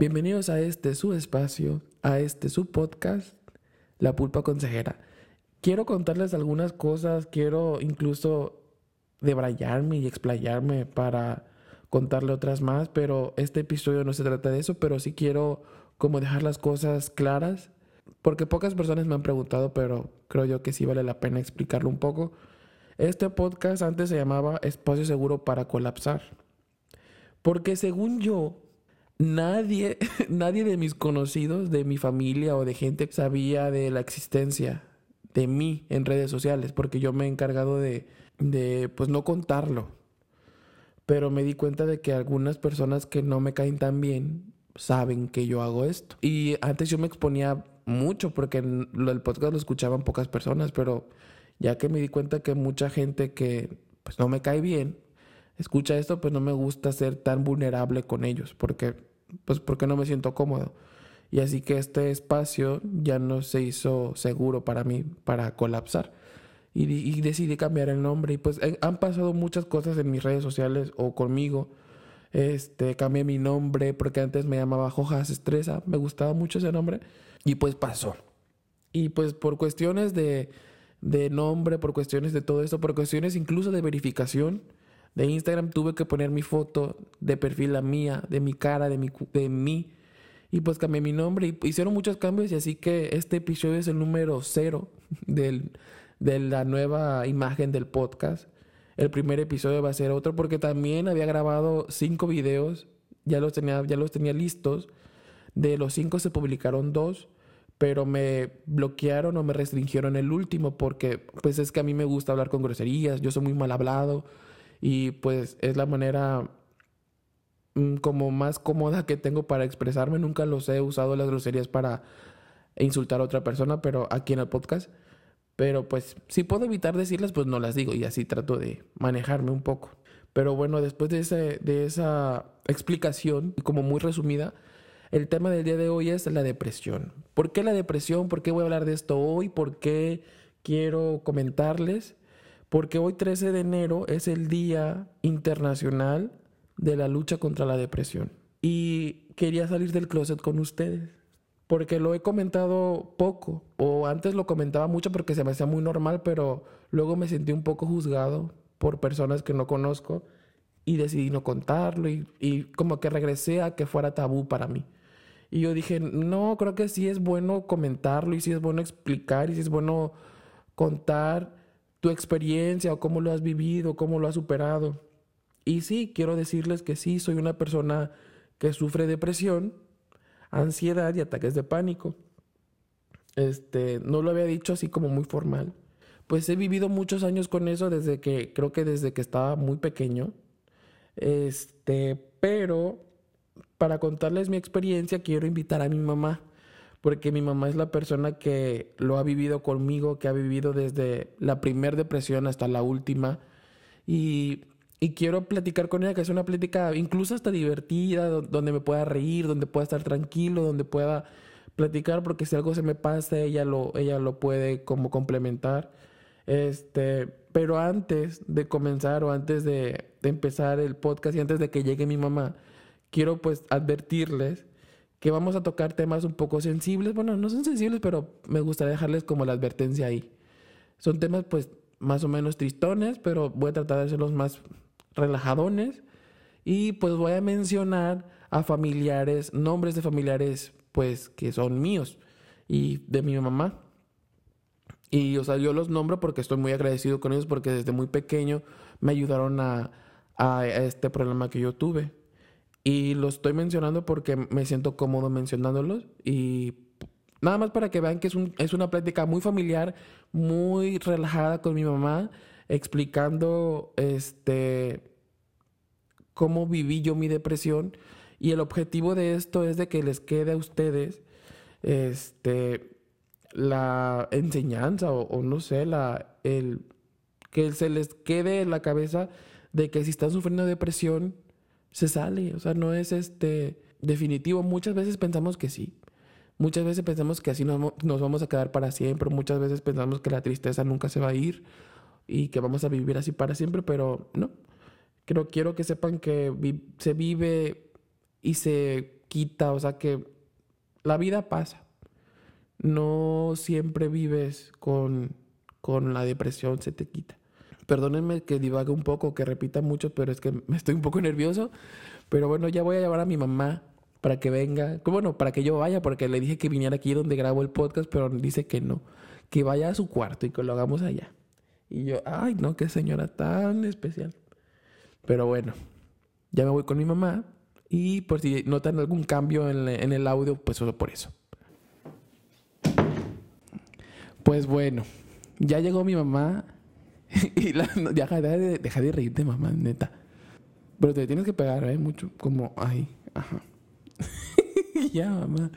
Bienvenidos a este su espacio, a este su podcast, La Pulpa Consejera. Quiero contarles algunas cosas, quiero incluso debrayarme y explayarme para contarle otras más, pero este episodio no se trata de eso, pero sí quiero como dejar las cosas claras, porque pocas personas me han preguntado, pero creo yo que sí vale la pena explicarlo un poco. Este podcast antes se llamaba Espacio Seguro para Colapsar. Porque según yo, nadie, nadie de mis conocidos, de mi familia o de gente sabía de la existencia de mí en redes sociales, porque yo me he encargado de, de, pues no contarlo. Pero me di cuenta de que algunas personas que no me caen tan bien saben que yo hago esto. Y antes yo me exponía mucho porque el podcast lo escuchaban pocas personas, pero ya que me di cuenta que mucha gente que pues no me cae bien, escucha esto, pues no me gusta ser tan vulnerable con ellos, porque, pues porque no me siento cómodo. Y así que este espacio ya no se hizo seguro para mí, para colapsar. Y, decidí cambiar el nombre. Y pues eh, han pasado muchas cosas en mis redes sociales o conmigo. Este, cambié mi nombre porque antes me llamaba Jojas Estresa. Me gustaba mucho ese nombre. Y pues pasó. Y pues por cuestiones de, de nombre, por cuestiones de todo esto, por cuestiones incluso de verificación, de Instagram tuve que poner mi foto de perfil la mía, de mi cara, de mi, de mí. Y pues cambié mi nombre y hicieron muchos cambios y así que este episodio es el número cero del, de la nueva imagen del podcast. El primer episodio va a ser otro porque también había grabado cinco videos, ya los tenía, ya los tenía listos. De los cinco se publicaron dos, pero me bloquearon o me restringieron el último porque pues es que a mí me gusta hablar con groserías, yo soy muy mal hablado y pues es la manera mm, como más cómoda que tengo para expresarme. Nunca los he usado las groserías para insultar a otra persona, pero aquí en el podcast. Pero pues si puedo evitar decirlas, pues no las digo y así trato de manejarme un poco. Pero bueno, después de, ese, de esa explicación, como muy resumida, el tema del día de hoy es la depresión. ¿Por qué la depresión? ¿Por qué voy a hablar de esto hoy? ¿Por qué quiero comentarles? Porque hoy 13 de enero es el Día Internacional de la Lucha contra la Depresión. Y quería salir del closet con ustedes, porque lo he comentado poco, o antes lo comentaba mucho porque se me hacía muy normal, pero luego me sentí un poco juzgado por personas que no conozco y decidí no contarlo y, como que regresé a que fuera tabú para mí. Y yo dije, no, creo que sí es bueno comentarlo y sí es bueno explicar y sí es bueno contar tu experiencia o cómo lo has vivido, cómo lo has superado. Y sí, quiero decirles que sí, soy una persona que sufre depresión, ansiedad y ataques de pánico. Este, no lo había dicho así como muy formal. Pues he vivido muchos años con eso desde que creo que desde que estaba muy pequeño. Este, pero para contarles mi experiencia quiero invitar a mi mamá porque mi mamá es la persona que lo ha vivido conmigo, que ha vivido desde la primera depresión hasta la última. Y, quiero platicar con ella, que es una plática incluso hasta divertida, donde me pueda reír, donde pueda estar tranquilo, donde pueda platicar, porque si algo se me pasa, ella lo, ella lo puede como complementar. Este, pero antes de comenzar o antes de, de empezar el podcast y antes de que llegue mi mamá, quiero pues advertirles que vamos a tocar temas un poco sensibles. Bueno, no son sensibles, pero me gustaría dejarles como la advertencia ahí. Son temas pues más o menos tristones, pero voy a tratar de hacerlos más relajadones. Y pues voy a mencionar a familiares, nombres de familiares pues que son míos y de mi mamá. Y o sea, yo los nombro porque estoy muy agradecido con ellos porque desde muy pequeño me ayudaron a, a este problema que yo tuve. Y lo estoy mencionando porque me siento cómodo mencionándolos y nada más para que vean que es, un, es una plática muy familiar, muy relajada con mi mamá, explicando este cómo viví yo mi depresión. Y el objetivo de esto es de que les quede a ustedes este la enseñanza o, o no sé, la el que se les quede en la cabeza de que si están sufriendo depresión se sale, o sea, no es este definitivo. Muchas veces pensamos que sí. Muchas veces pensamos que así nos, vamos a quedar para siempre. Muchas veces pensamos que la tristeza nunca se va a ir y que vamos a vivir así para siempre, pero no. Quiero, quiero que sepan que se vive y se quita, o sea que la vida pasa. No siempre vives con, con la depresión, se te quita. Perdónenme que divague un poco, que repita mucho, pero es que me estoy un poco nervioso. Pero bueno, ya voy a llevar a mi mamá para que venga. Bueno, para que yo vaya, porque le dije que viniera aquí donde grabo el podcast, pero dice que no. Que vaya a su cuarto y que lo hagamos allá. Y yo, ay, no, qué señora tan especial. Pero bueno, ya me voy con mi mamá. Y por si notan algún cambio en, en el audio, pues solo por eso. Pues bueno, ya llegó mi mamá. y la, deja, de, deja de reírte, mamá, neta. Pero te tienes que pegar, ¿eh? Mucho. Como, ay, ajá. ya, mamá.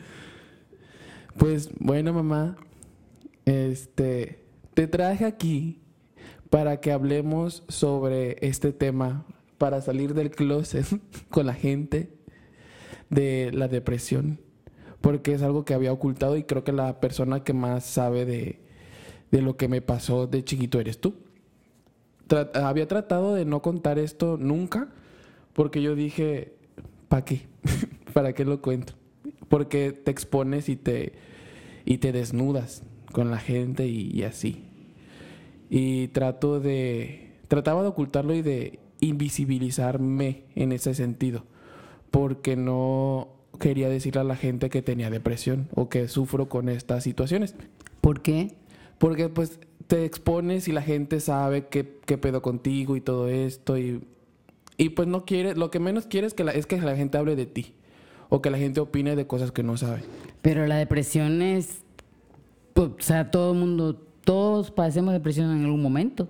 Pues bueno, mamá. Este, te traje aquí para que hablemos sobre este tema, para salir del closet con la gente de la depresión, porque es algo que había ocultado y creo que la persona que más sabe de, de lo que me pasó de chiquito eres tú. Había tratado de no contar esto nunca, porque yo dije, ¿para qué? ¿Para qué lo cuento? Porque te expones y te, y te desnudas con la gente y, así. Y trato de, trataba de ocultarlo y de invisibilizarme en ese sentido, porque no quería decirle a la gente que tenía depresión o que sufro con estas situaciones. ¿Por qué? Porque pues te expones y la gente sabe qué, qué pedo contigo y todo esto y y pues no quiere, lo que menos quieres es que, la, es que la gente hable de ti o que la gente opine de cosas que no sabe. Pero la depresión es, pues, o sea, todo el mundo, todos padecemos depresión en algún momento.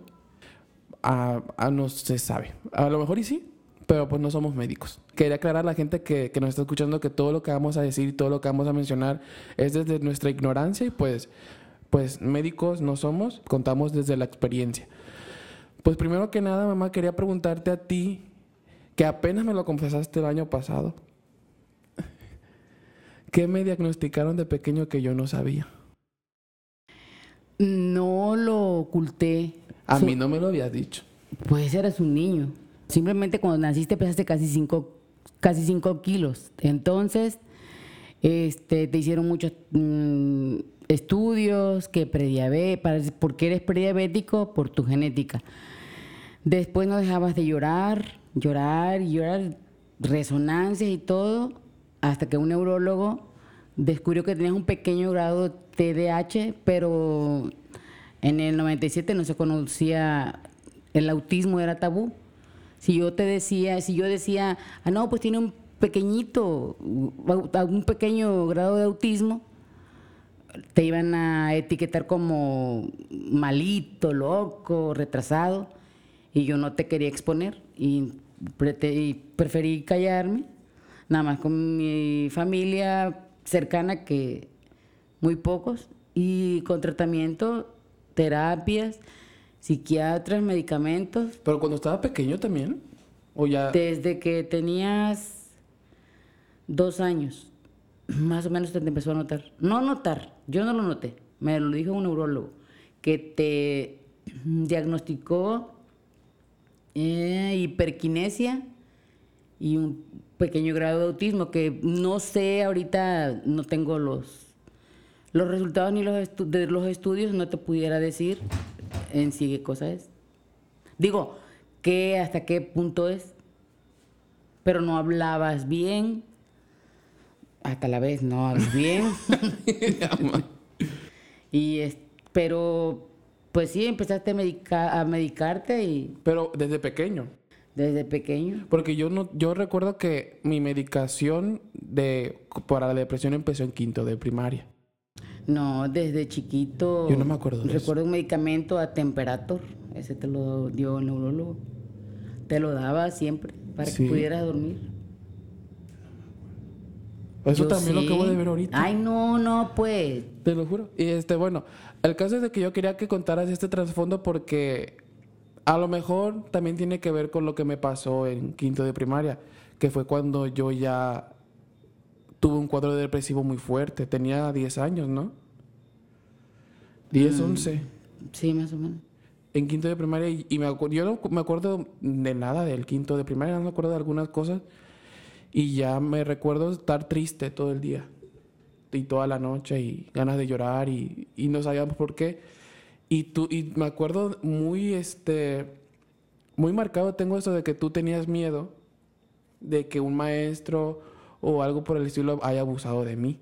Ah, ah, no se sabe. A lo mejor y sí, pero pues no somos médicos. Quería aclarar a la gente que, que, nos está escuchando que todo lo que vamos a decir todo lo que vamos a mencionar es desde nuestra ignorancia y pues, pues médicos no somos, contamos desde la experiencia. Pues primero que nada, mamá, quería preguntarte a ti que apenas me lo confesaste el año pasado. ¿Qué me diagnosticaron de pequeño que yo no sabía? No lo oculté. A mí no me lo habías dicho. Pues eras un niño. Simplemente cuando naciste pesaste casi 5 casi cinco kilos. Entonces, este, te hicieron muchos mm, estudios, que prediabetes, porque eres prediabético por tu genética. Después no dejabas de llorar, llorar llorar, resonancias y todo, hasta que un neurólogo descubrió que tenías un pequeño grado de TDAH, pero en el 97 no se conocía, el autismo era tabú. Si yo te decía, si yo decía, ah, no, pues tiene un pequeñito, un pequeño grado de autismo, te iban a etiquetar como malito, loco, retrasado, y yo no te quería exponer. Y y preferí callarme, nada más con mi familia cercana, que muy pocos, y con tratamiento, terapias, psiquiatras, medicamentos. ¿Pero cuando estaba pequeño también? ¿O ya? Desde que tenías dos años, más o menos te empezó a notar. No notar, yo no lo noté, me lo dijo un neurólogo, que te diagnosticó eh, y un pequeño grado de autismo que no sé, ahorita no tengo los, los resultados ni los de los estudios, no te pudiera decir en sí qué cosa es. Digo, ¿qué, hasta qué punto es? Pero no hablabas bien. Hasta la vez no hablas bien. y es, pero pues sí, empezaste a, a medicarte y... Pero desde pequeño. Desde pequeño. Porque yo no, yo recuerdo que mi medicación de para la depresión empezó en quinto de primaria. No, desde chiquito. Yo no me acuerdo. De recuerdo un medicamento a temperatur. Ese te lo dio el neurólogo. Te lo daba siempre para que pudieras dormir. Eso también lo acabo de ver ahorita. Ay, no, no, pues. Te lo juro. Y este, bueno, el caso es de que yo quería que contaras este trasfondo porque a lo mejor también tiene que ver con lo que me pasó en quinto de primaria, que fue cuando yo ya tuve un cuadro depresivo muy fuerte. Tenía 10 años, ¿no? 10, 11. Mm, sí, más o menos. En quinto de primaria, y, me yo no me acuerdo de nada del quinto de primaria, no me acuerdo de algunas cosas. Y ya me recuerdo estar triste todo el día y toda la noche y ganas de llorar y, y no sabíamos por qué. Y, tú, y me acuerdo muy, este, muy marcado tengo eso de que tú tenías miedo de que un maestro o algo por el estilo haya abusado de mí.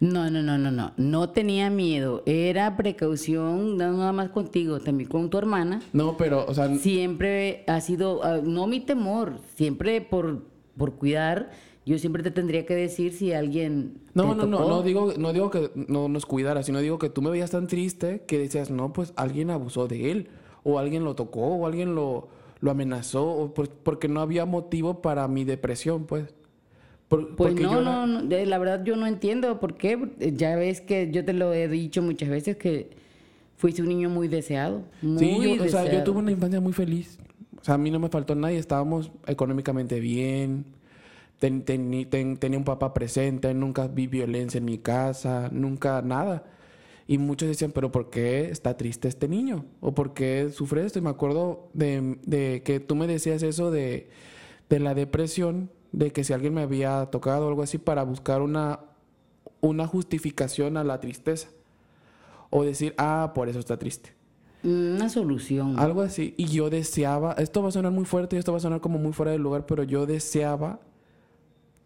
No, no, no, no, no. No tenía miedo. Era precaución, no nada más contigo, también con tu hermana. No, pero, o sea, Siempre ha sido, ah, no mi temor, siempre por, por cuidar. Yo siempre te tendría que decir si alguien. no, te no, no, tocó. no digo, no digo que no nos cuidara, sino digo que tú me veías tan triste que decías, no, pues alguien abusó de él, o alguien lo tocó, o alguien lo, lo amenazó, o por- porque no había motivo para mi depresión, pues. Por- Pues no, no, no, la verdad yo no entiendo por qué. Ya ves que yo te lo he dicho muchas veces que fuiste un niño muy deseado. Muy Sí, yo, o sea, yo tuve una infancia muy feliz. O sea, a mí no me faltó nadie, estábamos económicamente bien. tenía un papá presente, nunca vi violencia en mi casa, nunca nada. Y muchos decían, pero ¿por qué está triste este niño? ¿O por qué sufre esto? Y me acuerdo de, de que tú me decías eso de, de la depresión, de que si alguien me había tocado o algo así para buscar una, una justificación a la tristeza. O decir, ah, por eso está triste. Una solución. Algo así. Y yo deseaba, esto va a sonar muy fuerte y esto va a sonar como muy fuera del lugar, pero yo deseaba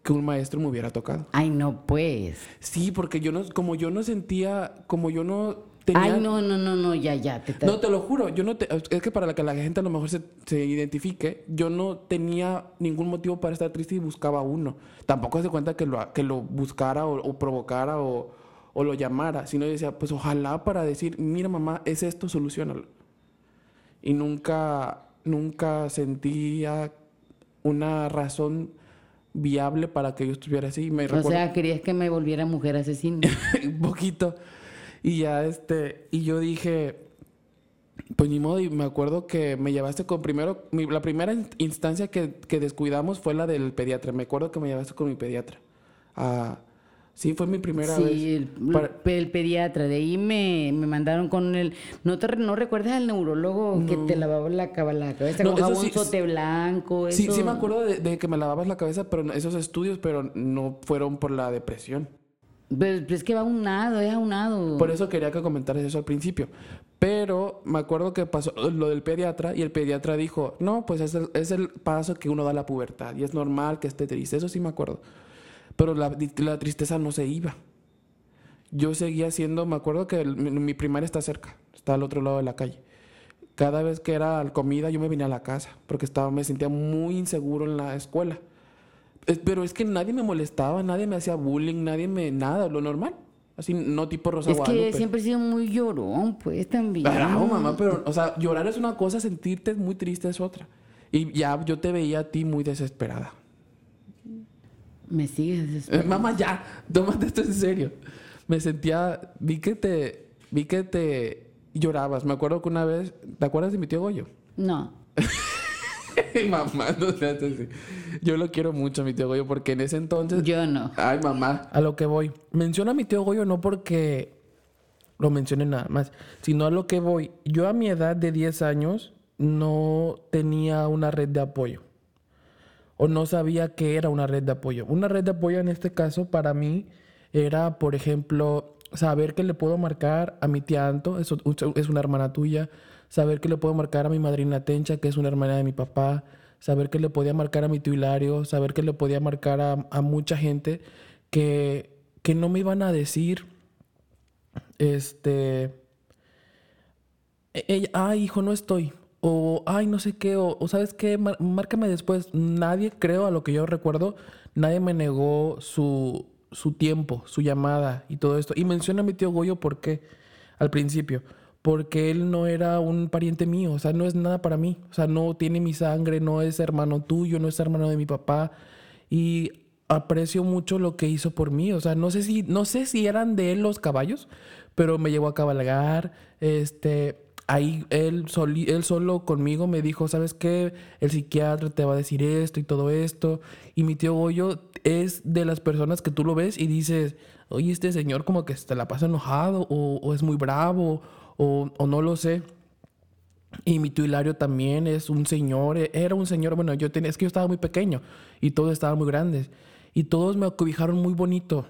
que un maestro me hubiera tocado. Ay, no, pues. Sí, porque yo no, como yo no sentía, como yo no tenía... Ay, no, no, no, no, ya, ya. Te- No, te lo juro, yo no te- es que para que la gente a lo mejor se, se identifique, yo no tenía ningún motivo para estar triste y buscaba uno. Tampoco se cuenta que lo, que lo buscara o, o provocara o, o lo llamara, sino decía, pues ojalá para decir, mira mamá, es esto, solucionalo. Y nunca, nunca sentía una razón viable para que yo estuviera así. Me o recuerdo- sea, querías que me volviera mujer asesina. un poquito. Y ya este, y yo dije, pues ni modo, y me acuerdo que me llevaste con primero, mi- la primera in- instancia que, que descuidamos fue la del pediatra. Me acuerdo que me llevaste con mi pediatra. Ah, sí, fue mi primera vez. sí, el, Para- el pediatra. De ahí me, me mandaron con el. ¿No, te, no recuerdas al neurólogo que te lavaba la, la cabeza No, con jabón sí, sote blanco? Sí, eso? sí me acuerdo de, de que me lavabas la cabeza, pero esos estudios, pero no fueron por la depresión. Pues, pues es que va aunado, es aunado. Por eso quería que comentaras eso al principio. Pero me acuerdo que pasó lo del pediatra y el pediatra dijo, no, pues es el, es el paso que uno da a la pubertad y es normal que esté triste. Eso sí me acuerdo. Pero la, la tristeza no se iba. Yo seguía siendo, me acuerdo que el- mi, mi primaria está cerca, está al otro lado de la calle. Cada vez que era comida yo me venía a la casa porque estaba, me sentía muy inseguro en la escuela. Es- Pero es que nadie me molestaba, nadie me hacía bullying, nadie me... Nada, lo normal. Así, no tipo Rosa es que Guadalupe. siempre he sido muy llorón, pues también. Bravo, mamá, pero, o sea, llorar es una cosa, sentirte muy triste es otra. Y ya yo te veía a ti muy desesperada. Me sigues desesperando. Eh, mamá, ya, tómate esto en serio. Me sentía, vi que te, vi que te llorabas. Me acuerdo que una vez, ¿te acuerdas de mi tío Goyo? No. mamá, no seas así. Yo lo quiero mucho, a mi tío Goyo, porque en ese entonces... Yo no. Ay, mamá. A lo que voy. Menciona a mi tío Goyo no porque lo mencione nada más, sino a lo que voy. Yo a mi edad de 10 años no tenía una red de apoyo. O no sabía qué era una red de apoyo. Una red de apoyo en este caso para mí era, por ejemplo, saber que le puedo marcar a mi tía Anto, es, es una hermana tuya. Saber que le puedo marcar a mi madrina Tencha, que es una hermana de mi papá. Saber que le podía marcar a mi tío Hilario. Saber que le podía marcar a, mucha gente que, que no me iban a decir, este, e- ay, hijo, no estoy. O, ay, no sé qué, o, sabes qué, márcame después. Nadie, creo, a lo que yo recuerdo, nadie me negó su, su tiempo, su llamada y todo esto. Y menciona a mi tío Goyo, ¿por qué? Al principio. Porque él no era un pariente mío, o sea, no es nada para mí. O sea, no tiene mi sangre, no es hermano tuyo, no es hermano de mi papá. Y aprecio mucho lo que hizo por mí. O sea, no sé si, no sé si eran de él los caballos, pero me llevó a cabalgar. Este, ahí él, soli- él solo conmigo me dijo, ¿sabes qué? El psiquiatra te va a decir esto y todo esto. Y mi tío Goyo es de las personas que tú lo ves y dices, oye, este señor como que se la pasa enojado o, es muy bravo o, o no lo sé. Y mi tío Hilario también es un señor, e, era un señor, bueno, yo tenía, es que yo estaba muy pequeño y todos estaban muy grandes. Y todos me acobijaron muy bonito.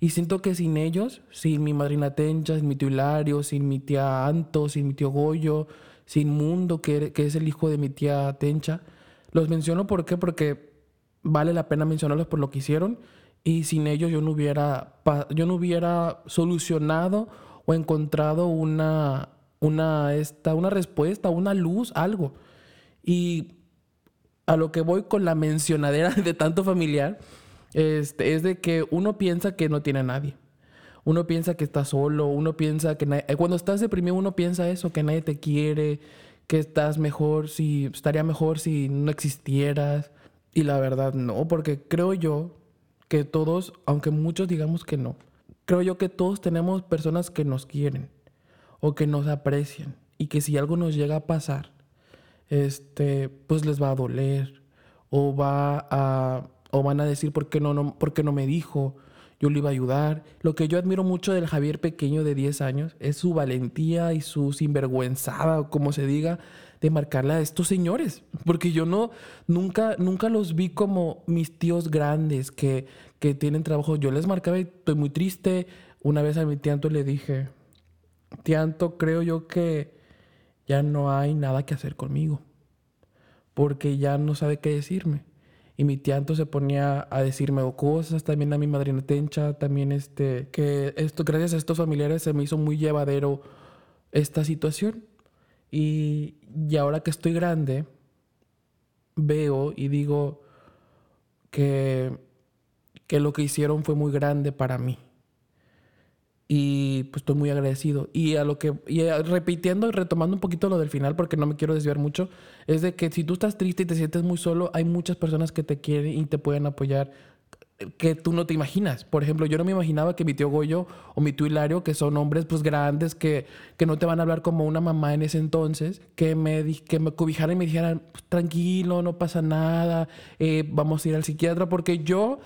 Y siento que sin ellos, sin mi madrina Tencha, sin mi tío Hilario, sin mi tía Anto, sin mi tío Goyo, sin Mundo, que, que es el hijo de mi tía Tencha, los menciono ¿por qué? porque vale la pena mencionarlos por lo que hicieron y sin ellos yo no hubiera, yo no hubiera solucionado o encontrado una, una, esta, una respuesta, una luz, algo. Y a lo que voy con la mencionadera de tanto familiar, este, es de que uno piensa que no tiene a nadie. Uno piensa que está solo, uno piensa que eh, cuando estás deprimido uno piensa eso, que nadie te quiere, que estás mejor si estaría mejor si no existieras. Y la verdad no, porque creo yo que todos, aunque muchos digamos que no, creo yo que todos tenemos personas que nos quieren o que nos aprecian y que si algo nos llega a pasar, este, pues les va a doler o va a o van a decir por qué no, no, por qué no me dijo, yo le iba a ayudar. Lo que yo admiro mucho del Javier pequeño de 10 años es su valentía y su sinvergüenzada, como se diga, de marcarle a estos señores, porque yo no nunca nunca los vi como mis tíos grandes que, que tienen trabajo. Yo les marcaba y estoy muy triste. Una vez a mi tianto le dije, tianto, creo yo que ya no hay nada que hacer conmigo, porque ya no sabe qué decirme. Y mi tianto se ponía a decirme cosas, también a mi madrina Tencha, también este, que esto, gracias a estos familiares se me hizo muy llevadero esta situación. Y, y ahora que estoy grande, veo y digo que, que lo que hicieron fue muy grande para mí y pues estoy muy agradecido. Y a lo que, y repitiendo y retomando un poquito lo del final, porque no me quiero desviar mucho, es de que si tú estás triste y te sientes muy solo, hay muchas personas que te quieren y te pueden apoyar que tú no te imaginas. Por ejemplo, yo no me imaginaba que mi tío Goyo o mi tío Hilario, que son hombres pues grandes, que, que no te van a hablar como una mamá en ese entonces, que me, que me cobijaran y me dijeran, pues, tranquilo, no pasa nada, eh, vamos a ir al psiquiatra, porque yo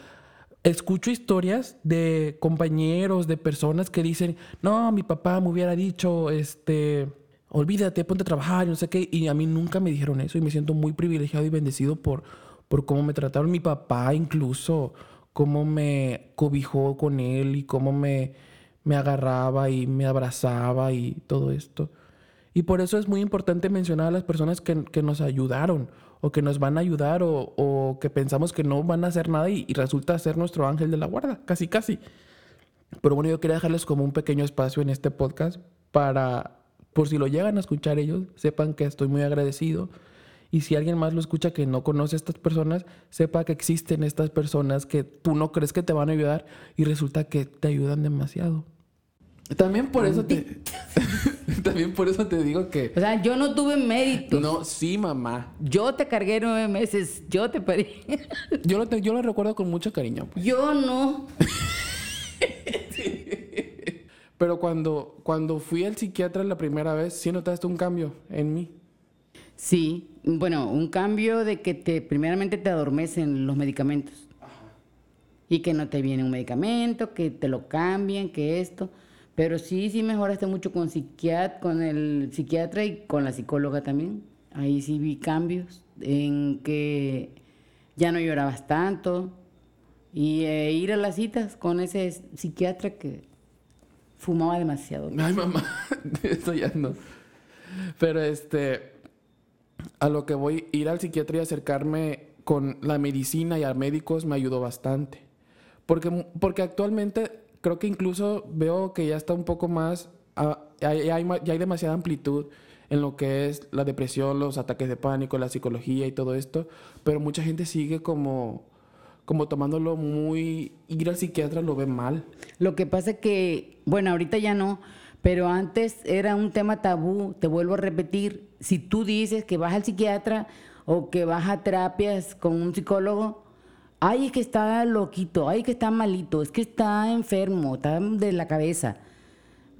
escucho historias de compañeros, de personas que dicen, no, mi papá me hubiera dicho, este, olvídate, ponte a trabajar, no sé qué, y a mí nunca me dijeron eso y me siento muy privilegiado y bendecido por, por cómo me trataron mi papá, incluso cómo me cobijó con él y cómo me, me agarraba y me abrazaba y todo esto. Y por eso es muy importante mencionar a las personas que, que nos ayudaron o que nos van a ayudar o, que pensamos que no van a hacer nada y, resulta ser nuestro ángel de la guarda, casi casi. Pero bueno, yo quería dejarles como un pequeño espacio en este podcast para, por si lo llegan a escuchar ellos, sepan que estoy muy agradecido. Y si alguien más lo escucha que no conoce a estas personas, sepa que existen estas personas que tú no crees que te van a ayudar y resulta que te ayudan demasiado. También por eso te. también por eso te digo que. O sea, yo no tuve mérito. No, sí, mamá. Yo te cargué nueve meses. Yo te pedí. yo, lo yo lo recuerdo con mucho cariño. Pues. Yo no. Pero cuando, cuando fui al psiquiatra la primera vez, sí notaste un cambio en mí. Sí, bueno, un cambio de que te primeramente te adormecen los medicamentos. Y que no te viene un medicamento, que te lo cambian, que esto. Pero sí, sí mejoraste mucho con, psiquiatra, con el psiquiatra y con la psicóloga también. Ahí sí vi cambios en que ya no llorabas tanto y eh, ir a las citas con ese psiquiatra que fumaba demasiado. Ay, mamá, eso ya. Pero este, a lo que voy, ir al psiquiatra y acercarme con la medicina y a médicos me ayudó bastante. Porque, porque actualmente creo que incluso veo que ya está un poco más, ah, ya, hay, ya, hay, demasiada amplitud en lo que es la depresión, los ataques de pánico, la psicología y todo esto, pero mucha gente sigue como, como tomándolo muy, ir al psiquiatra lo ve mal. Lo que pasa que, bueno, ahorita ya no, pero antes era un tema tabú, te vuelvo a repetir, si tú dices que vas al psiquiatra o que vas a terapias con un psicólogo, ay, es que está loquito, ay, que está malito, es que está enfermo, está de la cabeza.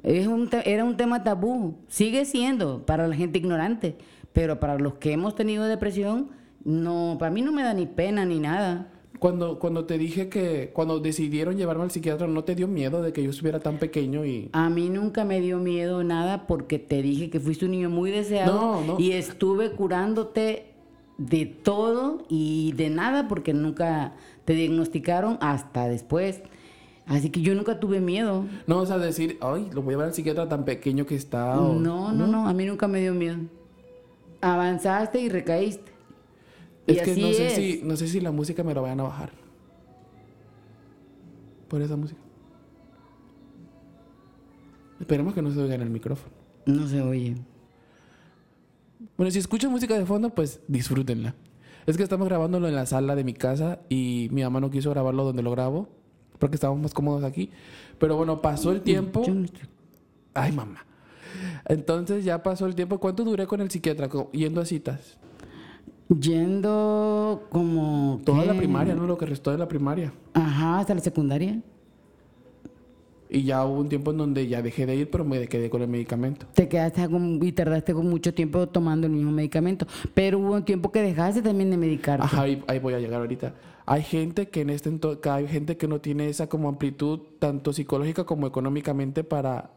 Es un era un tema tabú, sigue siendo para la gente ignorante, pero para los que hemos tenido depresión, no, para mí no me da ni pena ni nada. Cuando, cuando te dije que cuando decidieron llevarme al psiquiatra, ¿no te dio miedo de que yo estuviera tan pequeño y... A mí nunca me dio miedo nada porque te dije que fuiste un niño muy deseado No, no. y estuve curándote de todo y de nada porque nunca te diagnosticaron hasta después. Así que yo nunca tuve miedo. No, o sea, decir, ay, lo voy a llevar al psiquiatra tan pequeño que está. o- No, no, no, a mí nunca me dio miedo. Avanzaste y recaíste. Y Es que así no sé, es. si, no sé si la música me lo vayan a bajar. Por esa música. Esperemos que no se oiga en el micrófono. No se oye. Bueno, si escuchan música de fondo, pues disfrútenla. Es que estamos grabándolo en la sala de mi casa y mi mamá no quiso grabarlo donde lo grabo porque estábamos más cómodos aquí. Pero bueno, pasó el tiempo. Ay, mamá. Entonces ya pasó el tiempo. ¿Cuánto duré con el psiquiatra yendo a citas? Yendo como... Toda ¿qué? la primaria, ¿no? Lo que restó de la primaria. Ajá, hasta la secundaria. Y ya hubo un tiempo en donde ya dejé de ir, pero me quedé con el medicamento. Te quedaste con- y tardaste con mucho tiempo tomando el mismo medicamento. Pero hubo un tiempo que dejaste también de medicarte. Ajá, ahí, ahí voy a llegar ahorita. Hay gente que en este hay gente que no tiene esa como amplitud tanto psicológica como económicamente para,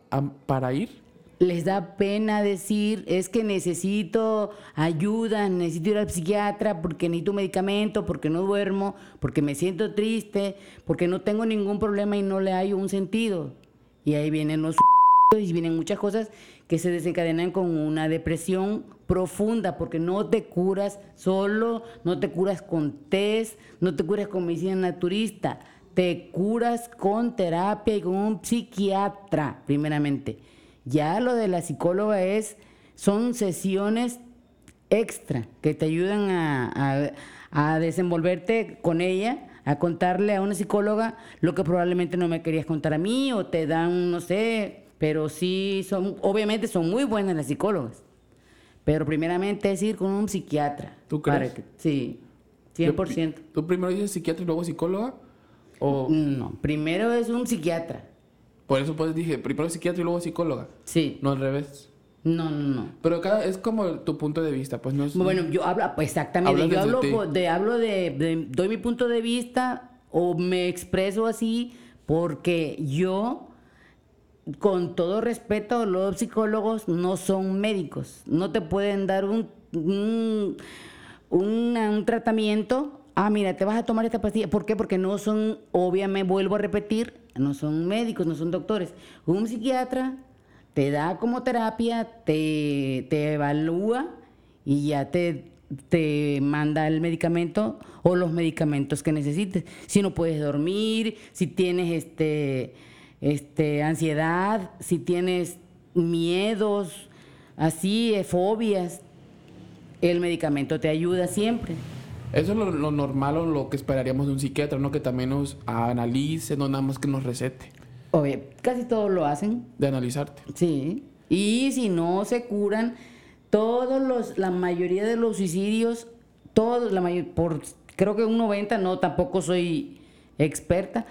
para ir. Les da pena decir, es que necesito ayuda, necesito ir al psiquiatra porque necesito medicamento, porque no duermo, porque me siento triste, porque no tengo ningún problema y no le hallo un sentido. Y ahí vienen los y vienen muchas cosas que se desencadenan con una depresión profunda, porque no te curas solo, no te curas con test, no te curas con medicina naturista, te curas con terapia y con un psiquiatra, primeramente. Ya lo de la psicóloga es, son sesiones extra que te ayudan a, a- a desenvolverte con ella, a contarle a una psicóloga lo que probablemente no me querías contar a mí o te dan, no sé, pero sí son, obviamente son muy buenas las psicólogas. Pero primeramente es ir con un psiquiatra. ¿Tú para crees? que- sí, 100%. ¿Tú primero dices psiquiatra y luego psicóloga? ¿O No, primero es un psiquiatra. Por eso pues dije primero psiquiatra y luego psicóloga? Sí. No al revés. No, no, no. Pero cada es como tu punto de vista, pues no es... Bueno, yo hablo, pues exactamente, yo hablo ti. de, hablo de, de- doy mi punto de vista o me expreso así porque yo, con todo respeto, los psicólogos no son médicos, no te pueden dar un, un, una- un tratamiento. Ah, mira, te vas a tomar esta pastilla. ¿Por qué? Porque no son, obviamente, vuelvo a repetir, no son médicos, no son doctores. Un psiquiatra te da como terapia, te, evalúa y ya te, te manda el medicamento o los medicamentos que necesites. Si no puedes dormir, si tienes este, este, ansiedad, si tienes miedos, así, eh, fobias, el medicamento te ayuda siempre. Eso es lo, lo normal o lo que esperaríamos de un psiquiatra, ¿no? Que también nos analice, no nada más que nos recete, Obvio, casi todos lo hacen. de analizarte. Sí. Y si no se curan, todos los, la mayoría de los suicidios, todos, la mayor, por creo que un 90, no, tampoco soy experta,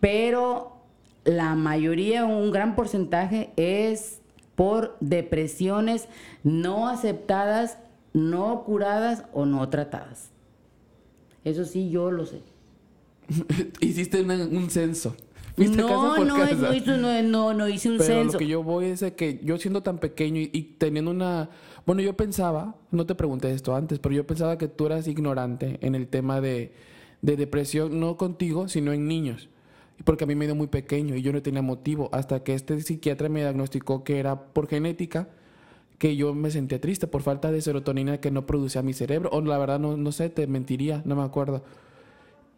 pero la mayoría, un gran porcentaje es por depresiones no aceptadas, no curadas o no tratadas. Eso sí, yo lo sé. Hiciste una- un censo. Fuiste No, casa por no, casa. no, no, no, no hice un Pero censo. lo que yo voy es de que yo siendo tan pequeño y, y teniendo una... Bueno, yo pensaba, no te pregunté esto antes, pero yo pensaba que tú eras ignorante en el tema de, de depresión, no contigo, sino en niños. Porque a mí me dio muy pequeño y yo no tenía motivo. Hasta que este psiquiatra me diagnosticó que era por genética, que yo me sentía triste por falta de serotonina que no producía mi cerebro. O la verdad, no, no sé, te mentiría, no me acuerdo.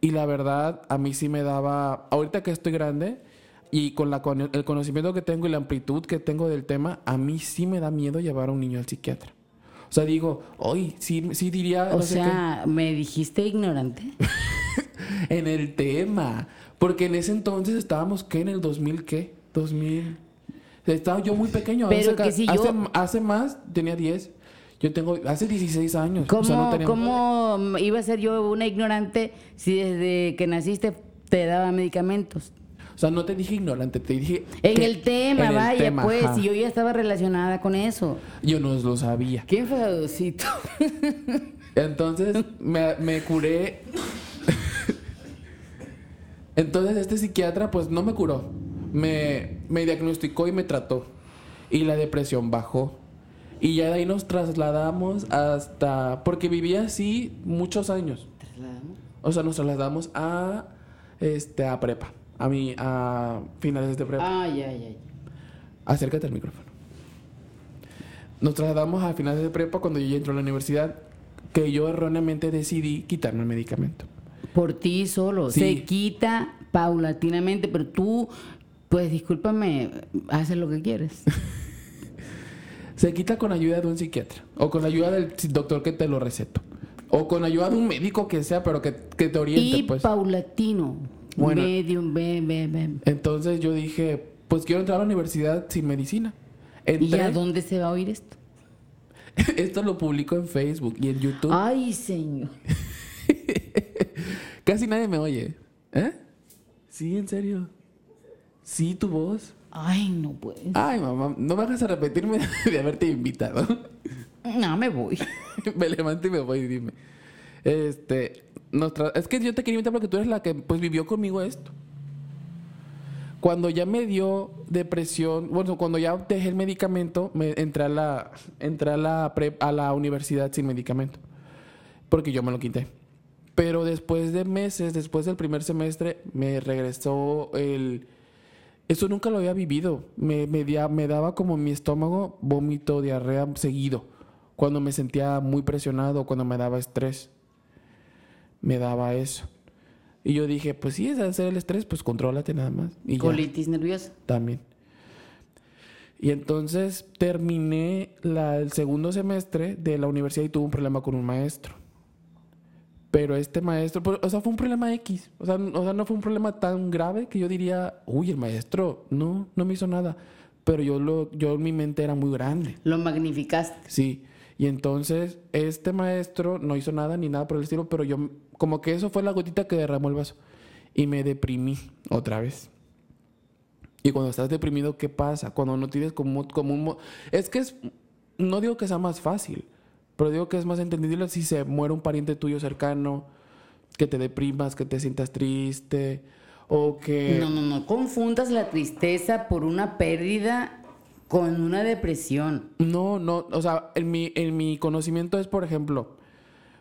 Y la verdad, a mí sí me daba, ahorita que estoy grande y con la, con el conocimiento que tengo y la amplitud que tengo del tema, a mí sí me da miedo llevar a un niño al psiquiatra. O sea, digo, hoy sí, sí diría, O no sé sea, ¿me dijiste ignorante? en el tema. Porque en ese entonces estábamos, ¿qué? En el 2000, ¿qué? 2000. Estaba yo muy pequeño. Pero hace, que si hace, yo- hace más, tenía 10. Yo tengo, hace 16 años. ¿Cómo, o sea, no tenía- cómo iba a ser yo una ignorante si desde que naciste te daba medicamentos? O sea, no te dije ignorante, te dije... En que- el tema, en el vaya, tema, pues, ajá. y yo ya estaba relacionada con eso. Yo no lo sabía. Qué enfadosito. Entonces me, me curé. Entonces este psiquiatra pues no me curó. Me, me diagnosticó y me trató. Y la depresión bajó. Y ya de ahí nos trasladamos hasta... Porque vivía así muchos años. ¿Trasladamos? O sea, nos trasladamos a, este, a prepa. A mí, a finales de prepa. Ay, ay, ay. Acércate al micrófono. Nos trasladamos a finales de prepa cuando yo ya entré a la universidad, que yo erróneamente decidí quitarme el medicamento. Por ti solo. Sí. Se quita paulatinamente, pero tú, pues discúlpame, haces lo que quieres. Se quita con ayuda de un psiquiatra o con ayuda del doctor que te lo recetó. O con ayuda de un médico que sea, pero que, que te oriente, y pues. paulatino. Bueno. Medium, ve, ve, ve. Entonces yo dije, pues quiero entrar a la universidad sin medicina. ¿Y a dónde se va a oír esto? esto lo publico en Facebook y en YouTube. Ay, señor. Casi nadie me oye. ¿Eh? Sí, en serio. Sí, tu voz. Ay, no puedes. Ay, mamá, no me hagas a repetirme de haberte invitado. No, me voy. me levanto y me voy, dime. Este, nos tra- es que yo te quería invitar porque tú eres la que pues vivió conmigo esto. Cuando ya me dio depresión, bueno, cuando ya dejé el medicamento, me entré a la, entré a la, prep- a la universidad sin medicamento. Porque yo me lo quité. Pero después de meses, después del primer semestre, me regresó el... Eso nunca lo había vivido. Me, me, daba como en mi estómago vómito, diarrea seguido. Cuando me sentía muy presionado, cuando me daba estrés. Me daba eso. Y yo dije, pues sí, es hacer el estrés, pues contrólate nada más. Y ya, Colitis nerviosa. también. Y entonces terminé la- el segundo semestre de la universidad y tuve un problema con un maestro. Pero este maestro, pues, o sea, fue un problema X. O sea, o sea, no fue un problema tan grave que yo diría, uy, el maestro, no, no me hizo nada. Pero yo, lo, yo mi mente era muy grande. Lo magnificaste. Sí. Y entonces este maestro no hizo nada ni nada por el estilo, pero yo como que eso fue la gotita que derramó el vaso. Y me deprimí otra vez. Y cuando estás deprimido, ¿qué pasa? Cuando no tienes como, como un... Es que es... No digo que sea más fácil, pero digo que es más entendible si se muere un pariente tuyo cercano, que te deprimas, que te sientas triste, o que... No, no, no confundas la tristeza por una pérdida con una depresión. No, no, o sea, en mi, en mi conocimiento es, por ejemplo,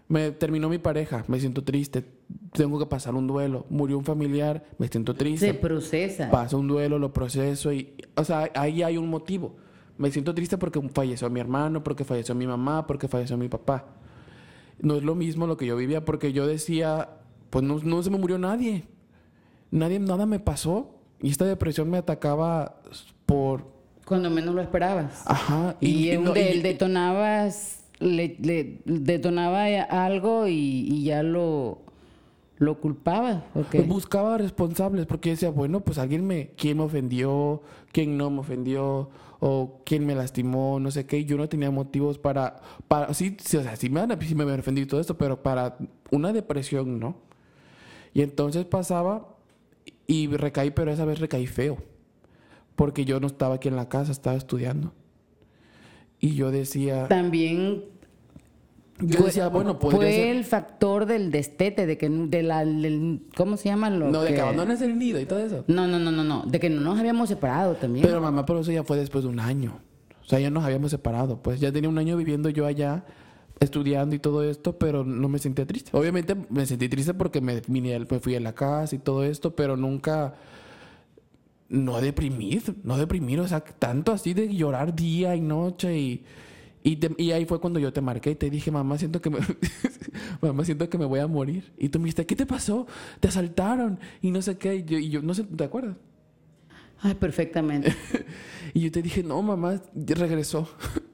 me terminó mi pareja, me siento triste, tengo que pasar un duelo, murió un familiar, me siento Se triste, procesa. paso un duelo, lo proceso y, o sea, ahí hay un motivo. Me siento triste porque falleció mi hermano, porque falleció mi mamá, porque falleció mi papá. No es lo mismo lo que yo vivía porque yo decía, pues no, no se me murió nadie, nadie, nada me pasó y esta depresión me atacaba por, Cuando menos lo esperabas. ajá, Y, y no- y- detonabas, le, le- detonaba algo y, y ya lo, lo culpabas. ¿o qué? Pues buscaba responsables porque decía, bueno, pues alguien me, quién me ofendió, quién no me ofendió, o quién me lastimó, no sé qué. Yo no tenía motivos para, para sí, sí, o sea, sí me, sí me ofendido y todo esto, pero para una depresión no. Y entonces pasaba y recaí, pero esa vez recaí feo, porque yo no estaba aquí en la casa, estaba estudiando. Y yo decía, También yo decía, bueno, podría fue ser- el factor del destete, de que de la, del- ¿cómo se llama? Lo No, de que que- abandones el nido y todo eso. No, no, no, no, no, de que no nos habíamos separado también. Pero mamá, pero eso ya fue después de un año. O sea, ya nos habíamos separado. Pues ya tenía un año viviendo yo allá, estudiando y todo esto, pero no me sentía triste. Obviamente me sentí triste porque me, vine, me fui a la casa y todo esto, pero nunca... No deprimir, no deprimir, o sea, tanto así de llorar día y noche y... Y, te- y ahí fue cuando yo te marqué y te dije, mamá, siento que me, mamá, siento que me voy a morir. Y tú me dijiste, ¿qué te pasó? Te asaltaron y no sé qué. Y yo, y yo no sé, ¿te acuerdas? Ay, perfectamente. Y yo te dije, no, mamá, regresó.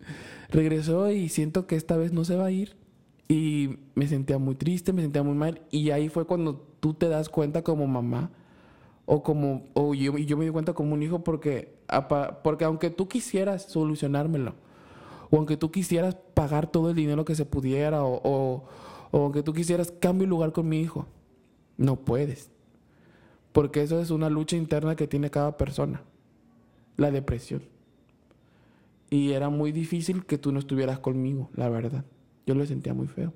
regresó y siento que esta vez no se va a ir. Y me sentía muy triste, me sentía muy mal. Y ahí fue cuando tú te das cuenta como mamá. O como, o yo, y yo me di cuenta como un hijo porque, porque aunque tú quisieras solucionármelo, o aunque tú quisieras pagar todo el dinero que se pudiera, o, o, aunque tú quisieras cambio el lugar con mi hijo, no puedes. Porque eso es una lucha interna que tiene cada persona la depresión. Y era muy difícil que tú no estuvieras conmigo, la verdad. Yo lo sentía muy feo.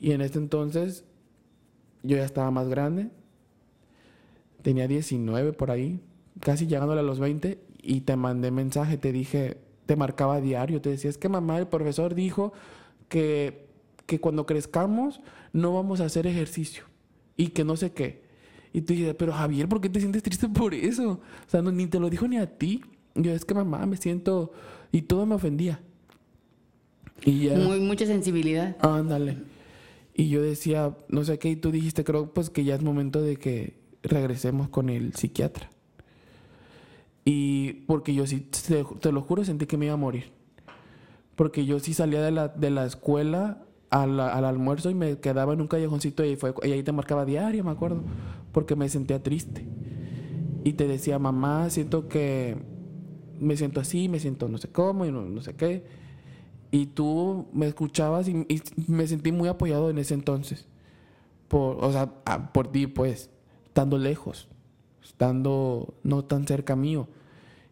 Y en este entonces yo ya estaba más grande. tenía 19 por ahí, casi llegándole a los 20, y te mandé mensaje, te dije, te marcaba a diario, te decía, es que mamá, el profesor dijo que, que cuando crezcamos no vamos a hacer ejercicio y que no sé qué. Y tú dices, pero Javier, ¿por qué te sientes triste por eso? O sea, no, ni te lo dijo ni a ti. Yo, es que mamá, me siento... Y todo me ofendía. Y ya... Muy, mucha sensibilidad. Ándale. Y yo decía, no sé qué, y tú dijiste, creo pues que ya es momento de que regresemos con el psiquiatra. Y porque yo sí, te, te lo juro, sentí que me iba a morir. Porque yo sí salía de la, de la escuela al, al almuerzo y me quedaba en un callejoncito y, fue, y ahí te marcaba diario, me acuerdo, porque me sentía triste. Y te decía, mamá, siento que me siento así, me siento no sé cómo y no, no sé qué. Y tú me escuchabas y, y me sentí muy apoyado en ese entonces. Por, o sea, por ti, pues, estando lejos, estando no tan cerca mío.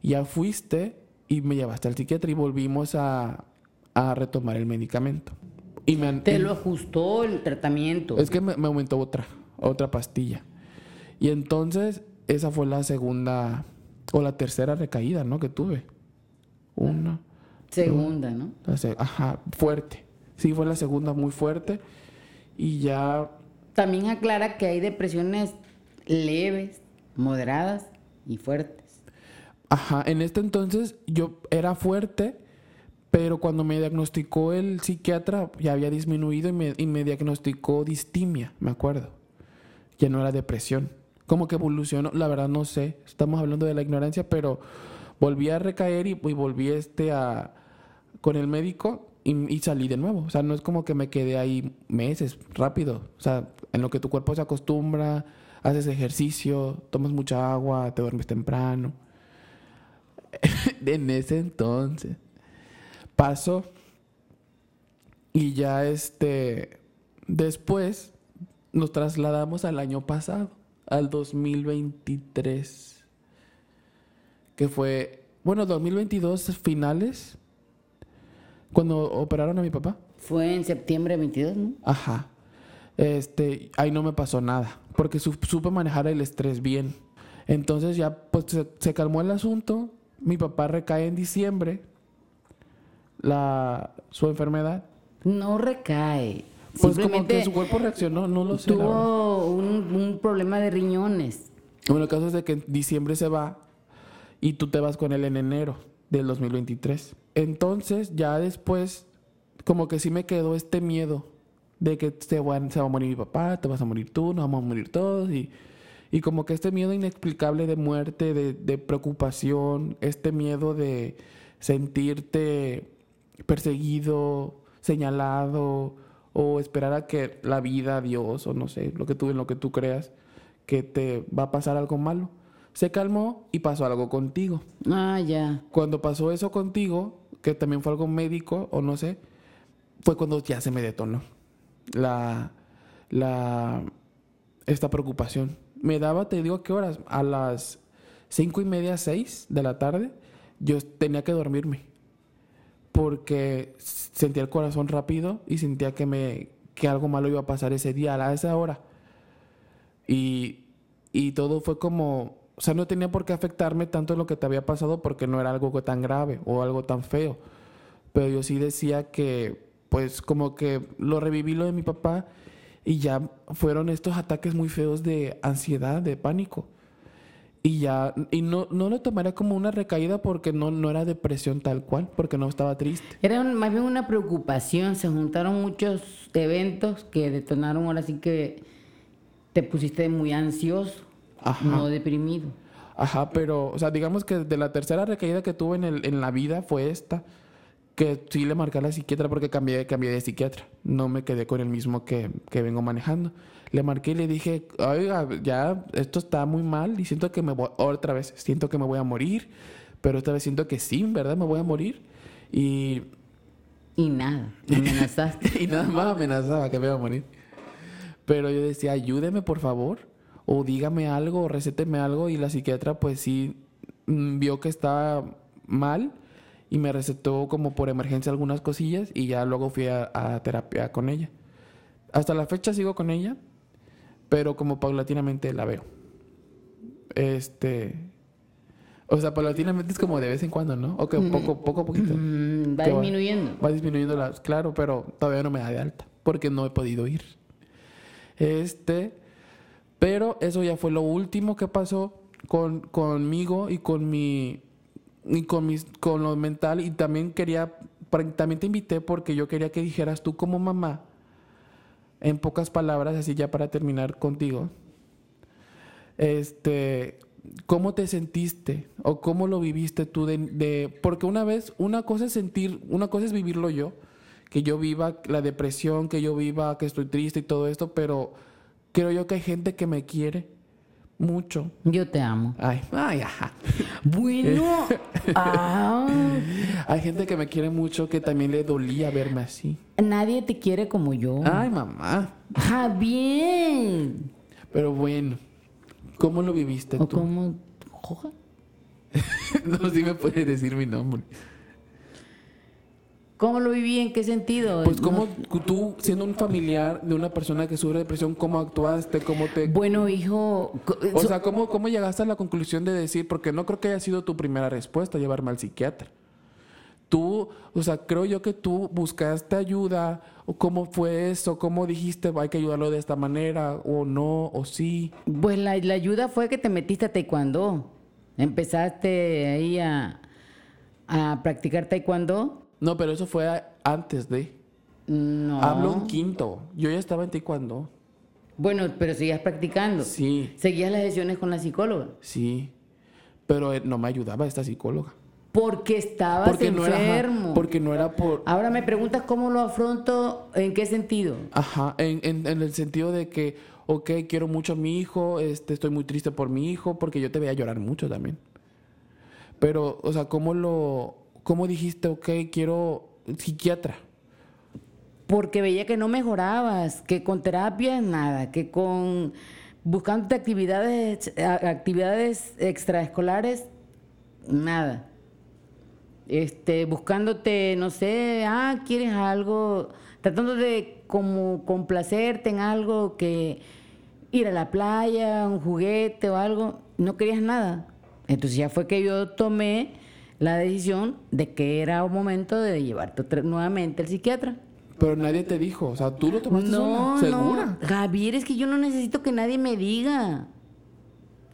Ya fuiste y me llevaste al psiquiatra y volvimos a, a retomar el medicamento. Y me, Te lo ajustó el tratamiento. es que me, me aumentó otra, otra pastilla. Y entonces, esa fue la segunda o la tercera recaída, ¿no? Que tuve. Una. Segunda, ¿no? se- ajá, fuerte. Sí, fue la segunda muy fuerte. Y ya, También aclara que hay depresiones leves, moderadas y fuertes. Ajá, en este entonces yo era fuerte, pero cuando me diagnosticó el psiquiatra ya había disminuido y me, y me diagnosticó distimia, me acuerdo. Ya no era depresión. Como que evolucionó, la verdad no sé, estamos hablando de la ignorancia, pero volví a recaer y, volví este a, con el médico y salí de nuevo. O sea, no es como que me quedé ahí meses, rápido. O sea, en lo que tu cuerpo se acostumbra, haces ejercicio, tomas mucha agua, te duermes temprano. en ese entonces pasó y ya este después nos trasladamos al año pasado, al 2023, que fue, bueno, 2022 finales, cuando operaron a mi papá. Fue en septiembre 22, ¿no? Ajá. Este, ahí no me pasó nada, porque su- supe manejar el estrés bien. Entonces ya pues se, se calmó el asunto, mi papá recae en diciembre la su enfermedad. No recae. Pues como que su cuerpo reaccionó, no lo sé. tuvo un, un problema de riñones. Bueno, el caso es de que en diciembre se va y tú te vas con él en enero del 2023. Entonces, ya después, como que sí me quedó este miedo de que se va, se va a morir mi papá, te vas a morir tú, nos vamos a morir todos. Y, y como que este miedo inexplicable de muerte, de, de preocupación, este miedo de sentirte perseguido, señalado, o esperar a que la vida, Dios, o no sé, lo que tú, en lo que tú creas, que te va a pasar algo malo. Se calmó y pasó algo contigo. Ah, ya. Cuando pasó eso contigo, que también fue algo médico o no sé, fue cuando ya se me detonó la, la, esta preocupación. Me daba, te digo, ¿a qué horas? A las cinco y media, seis de la tarde, yo tenía que dormirme. Porque sentía el corazón rápido y sentía que, me, que algo malo iba a pasar ese día, a esa hora. Y, y todo fue como, o sea, no tenía por qué afectarme tanto lo que te había pasado porque no era algo tan grave o algo tan feo. Pero yo sí decía que, pues como que lo reviví lo de mi papá y ya fueron estos ataques muy feos de ansiedad, de pánico. Y ya, y no, no lo tomaría como una recaída porque no, no era depresión tal cual, porque no estaba triste. Era un- más bien una preocupación. Se juntaron muchos eventos que detonaron ahora sí que te pusiste muy ansioso, Ajá. no deprimido. Ajá, pero, o sea, digamos que de la tercera recaída que tuve en, el, en la vida fue esta, que sí le marqué a la psiquiatra porque cambié, cambié de psiquiatra. No me quedé con el mismo que, que vengo manejando. Le marqué y le dije, oiga, ya esto está muy mal y siento que me voy, otra vez, siento que me voy a morir, pero esta vez siento que sí, ¿verdad? Me voy a morir. Y, Y nada, me amenazaste. y nada más amenazaba que me iba a morir. Pero yo decía, ayúdeme por favor, o dígame algo, o recéteme algo. Y la psiquiatra, pues sí, mm, vio que estaba mal y me recetó como por emergencia algunas cosillas y ya luego fui a, a terapia con ella. Hasta la fecha sigo con ella, pero como paulatinamente la veo. Este. O sea, paulatinamente es como de vez en cuando, ¿no? O que poco, poco a poquito. Mm, va- disminuyendo. Va disminuyendo las. Claro, pero todavía no me da de alta. Porque no he podido ir. Este. Pero eso ya fue lo último que pasó con, conmigo y con mi. Y con mis, con lo mental. Y también quería. También te invité porque yo quería que dijeras tú como mamá. En pocas palabras, así ya para terminar contigo. Este. ¿Cómo te sentiste? ¿O cómo lo viviste tú de- Porque una vez, una cosa es sentir, una cosa es vivirlo yo, que yo viva la depresión, que yo viva que estoy triste y todo esto, pero creo yo que hay gente que me quiere mucho. Yo te amo. Ay, ay, ajá. Bueno. ah, Hay gente que me quiere mucho que también le dolía verme así. nadie te quiere como yo. Ay, mamá. Ah, bien. Pero bueno, ¿cómo lo viviste ¿O tú? Joja? No, sí me puedes decir mi nombre. ¿Cómo lo viví? ¿En qué sentido? Pues No- cómo tú, siendo un familiar de una persona que sufre depresión, ¿cómo actuaste? ¿Cómo te... Bueno, hijo... co- O so- sea, ¿cómo, ¿cómo llegaste a la conclusión de decir, porque no creo que haya sido tu primera respuesta llevarme al psiquiatra? Tú, o sea, creo yo que tú buscaste ayuda, o cómo fue eso, cómo dijiste, hay que ayudarlo de esta manera, o no, o sí. Pues la, la ayuda fue que te metiste a taekwondo. Empezaste ahí a, a practicar taekwondo. No, pero eso fue antes de. No. Hablo en quinto. Yo ya estaba en taekwondo. Bueno, pero seguías practicando. Sí, Seguías las sesiones con la psicóloga. sí. Pero eh, no me ayudaba esta psicóloga. Porque estabas Porque no era, enfermo. porque no era por, Ahora me preguntas cómo lo afronto, ¿en qué sentido? Ajá, en, en, en el sentido de que, ok, quiero mucho a mi hijo, este, estoy muy triste por mi hijo, porque yo te veía llorar mucho también. Pero, o sea, ¿cómo lo, cómo dijiste, ok, quiero psiquiatra? Porque veía que no mejorabas, que con terapia nada, que con buscándote actividades, actividades extraescolares, nada. Este, buscándote, no sé, ah, quieres algo, tratando de como complacerte en algo que ir a la playa, un juguete o algo, no querías nada. Entonces ya fue que yo tomé la decisión de que era un momento de llevarte nuevamente al psiquiatra. Pero nadie te dijo, o sea, tú lo tomaste No, sola, segura. no. Javier, es que yo no necesito que nadie me diga.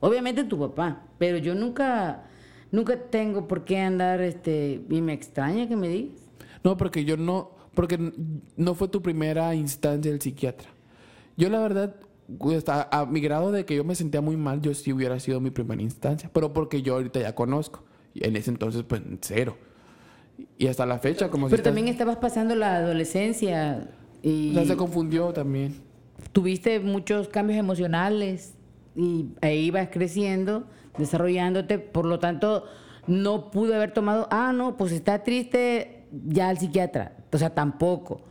Obviamente tu papá, pero yo nunca, nunca tengo por qué andar, este, y me extraña que me digas. No, porque yo no, porque no fue tu primera instancia el psiquiatra. Yo la verdad, pues, a, a mi grado de que yo me sentía muy mal, yo sí hubiera sido mi primera instancia, pero porque yo ahorita ya conozco. En ese entonces, pues, cero. Y hasta la fecha, como si Pero estás- también estabas pasando la adolescencia y O sea, se confundió también. tuviste muchos cambios emocionales y ahí vas creciendo, desarrollándote, por lo tanto no pude haber tomado, ah, no, pues está triste, ya al psiquiatra, o sea, tampoco.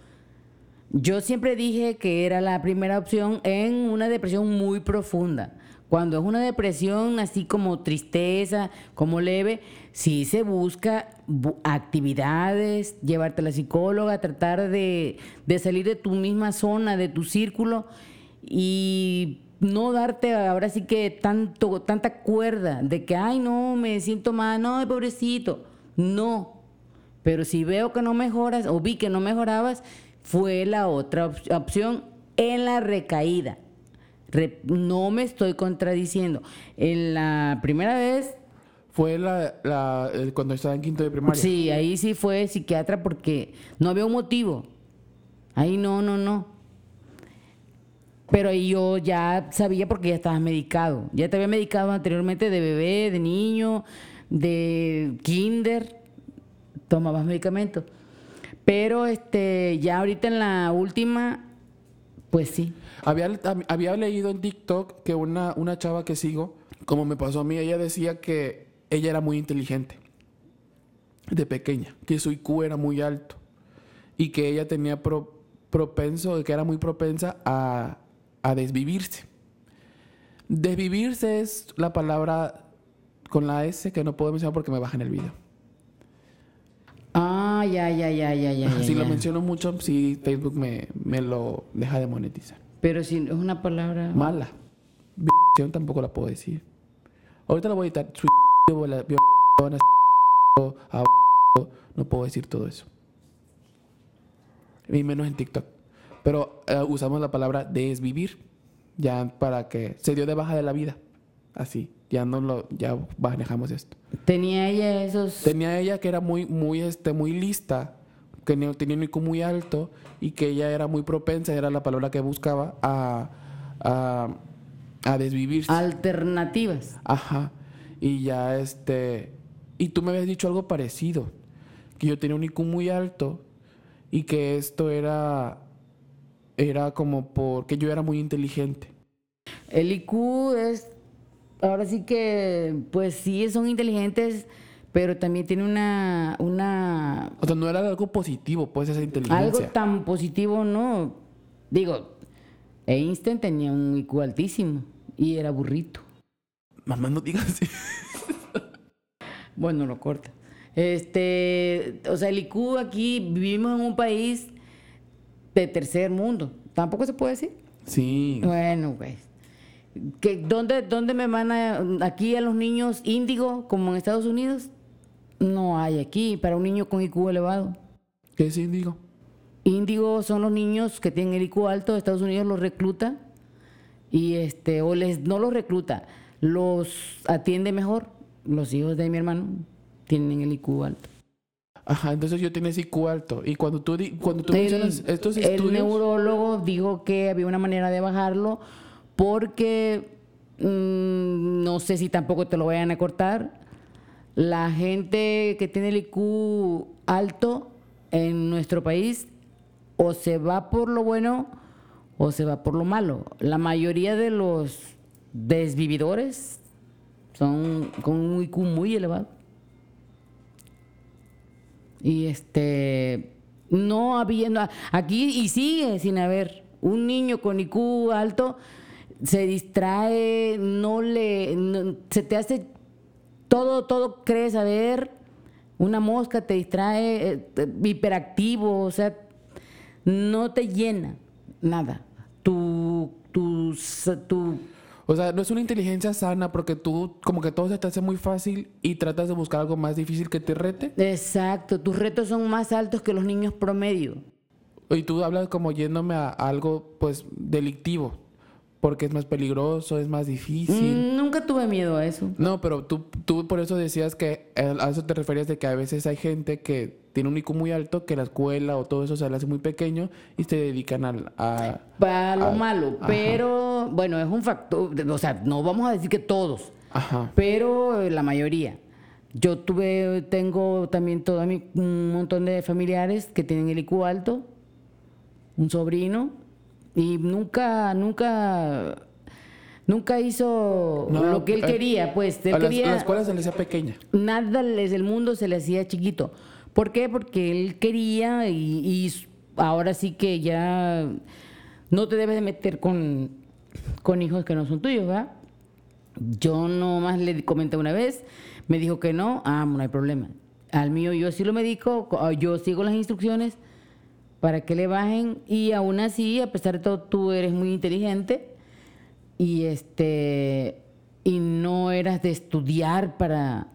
Yo siempre dije que era la primera opción en una depresión muy profunda. Cuando es una depresión así como tristeza, como leve, sí se busca bu- actividades, llevarte a la psicóloga, tratar de, de salir de tu misma zona, de tu círculo y no darte ahora sí que tanto, tanta cuerda de que, ay, no, me siento mal, no, pobrecito. No, pero si veo que no mejoras o vi que no mejorabas, fue la otra op- opción en la recaída. No me estoy contradiciendo. En la primera vez, Fue la, cuando estaba en quinto de primaria. sí, ahí sí fue psiquiatra porque no había un motivo. Ahí no, no, no. Pero ahí yo ya sabía porque ya estabas medicado. Ya te había medicado anteriormente de bebé, de niño, de kinder. Tomabas medicamentos. Pero este, ya ahorita en la última, pues sí. Había, había leído en TikTok que una, una chava que sigo, como me pasó a mí, ella decía que ella era muy inteligente de pequeña, que su IQ era muy alto y que ella tenía pro- propenso, que era muy propensa a, a desvivirse. Desvivirse es la palabra con la S que no puedo mencionar porque me baja en el video. Ah, ya, ya, ya, ya, ya. ya, si lo ya. menciono mucho, si Facebook me, me lo deja de monetizar. Pero si es una palabra. Mala. Tampoco la puedo decir. Ahorita lo voy a editar. No puedo decir todo eso. Y menos en TikTok. Pero eh, usamos la palabra desvivir. Ya para que se dio de baja de la vida. Así. Ya no lo, ya manejamos esto. Tenía ella esos. Tenía ella que era muy, muy, este, muy lista, que tenía un IQ muy alto y que ella era muy propensa, era la palabra que buscaba, a, a, a desvivirse. Alternativas. Ajá. Y ya este. Y tú me habías dicho algo parecido. Que yo tenía un IQ muy alto y que esto era. Era como porque yo era muy inteligente. El IQ es. Ahora sí que. Pues sí, son inteligentes. Pero también tiene una, una... O sea, no era algo positivo, pues, esa inteligencia. Algo tan positivo, no. Digo, Einstein tenía un IQ altísimo y era burrito. Mamá, no digas así. bueno, lo corta. Este, o sea, el IQ aquí vivimos en un país de tercer mundo. Tampoco se puede decir. Sí. Bueno, pues. ¿Que, dónde, ¿Dónde me van a, aquí a los niños índigo, como en Estados Unidos? No hay aquí para un niño con IQ elevado. ¿Qué es índigo? Índigo son los niños que tienen el IQ alto, Estados Unidos los recluta y este o les no los recluta, los atiende mejor. Los hijos de mi hermano tienen el IQ alto. Ajá, entonces yo tenía IQ alto. Y cuando tú, cuando tú mencionas estos estudios... El neurólogo dijo que había una manera de bajarlo porque mmm, no sé si tampoco te lo vayan a cortar. La gente que tiene el IQ alto en nuestro país o se va por lo bueno o se va por lo malo. La mayoría de los desvividores son con un IQ muy elevado. Y este, no había, aquí y sigue sin haber un niño con IQ alto, se distrae, no le, se te hace todo, todo crees saber, una mosca te distrae, eh, hiperactivo, o sea, no te llena nada. Tu, tu, tu o sea, no es una inteligencia sana porque tú como que todo se te hace muy fácil y tratas de buscar algo más difícil que te rete. Exacto, tus retos son más altos que los niños promedio. Y tú hablas como yéndome a algo pues delictivo. Porque es más peligroso, es más difícil. Mm, nunca tuve miedo a eso. No, pero tú, tú por eso decías que a eso te referías de que a veces hay gente que tiene un IQ muy alto, que la escuela o todo eso se le hace muy pequeño y se dedican al, a... Para lo malo, pero bueno, es un factor, o sea, no vamos a decir que todos, Ajá. pero la mayoría. Yo tuve, tengo también todo mi, un montón de familiares que tienen el IQ alto, un sobrino, y nunca, nunca, nunca hizo lo que él quería, pues. Él a quería, la escuela se le hacía pequeña. Nada desde el mundo se le hacía chiquito. ¿Por qué? Porque él quería y, y ahora sí que ya no te debes de meter con, con hijos que no son tuyos, ¿verdad? Yo nomás le comenté una vez, me dijo que no, ah, no hay problema. Al mío yo sí lo medico, yo sigo las instrucciones para que le bajen. Y aún así, a pesar de todo, tú eres muy inteligente. Y este y no eras de estudiar para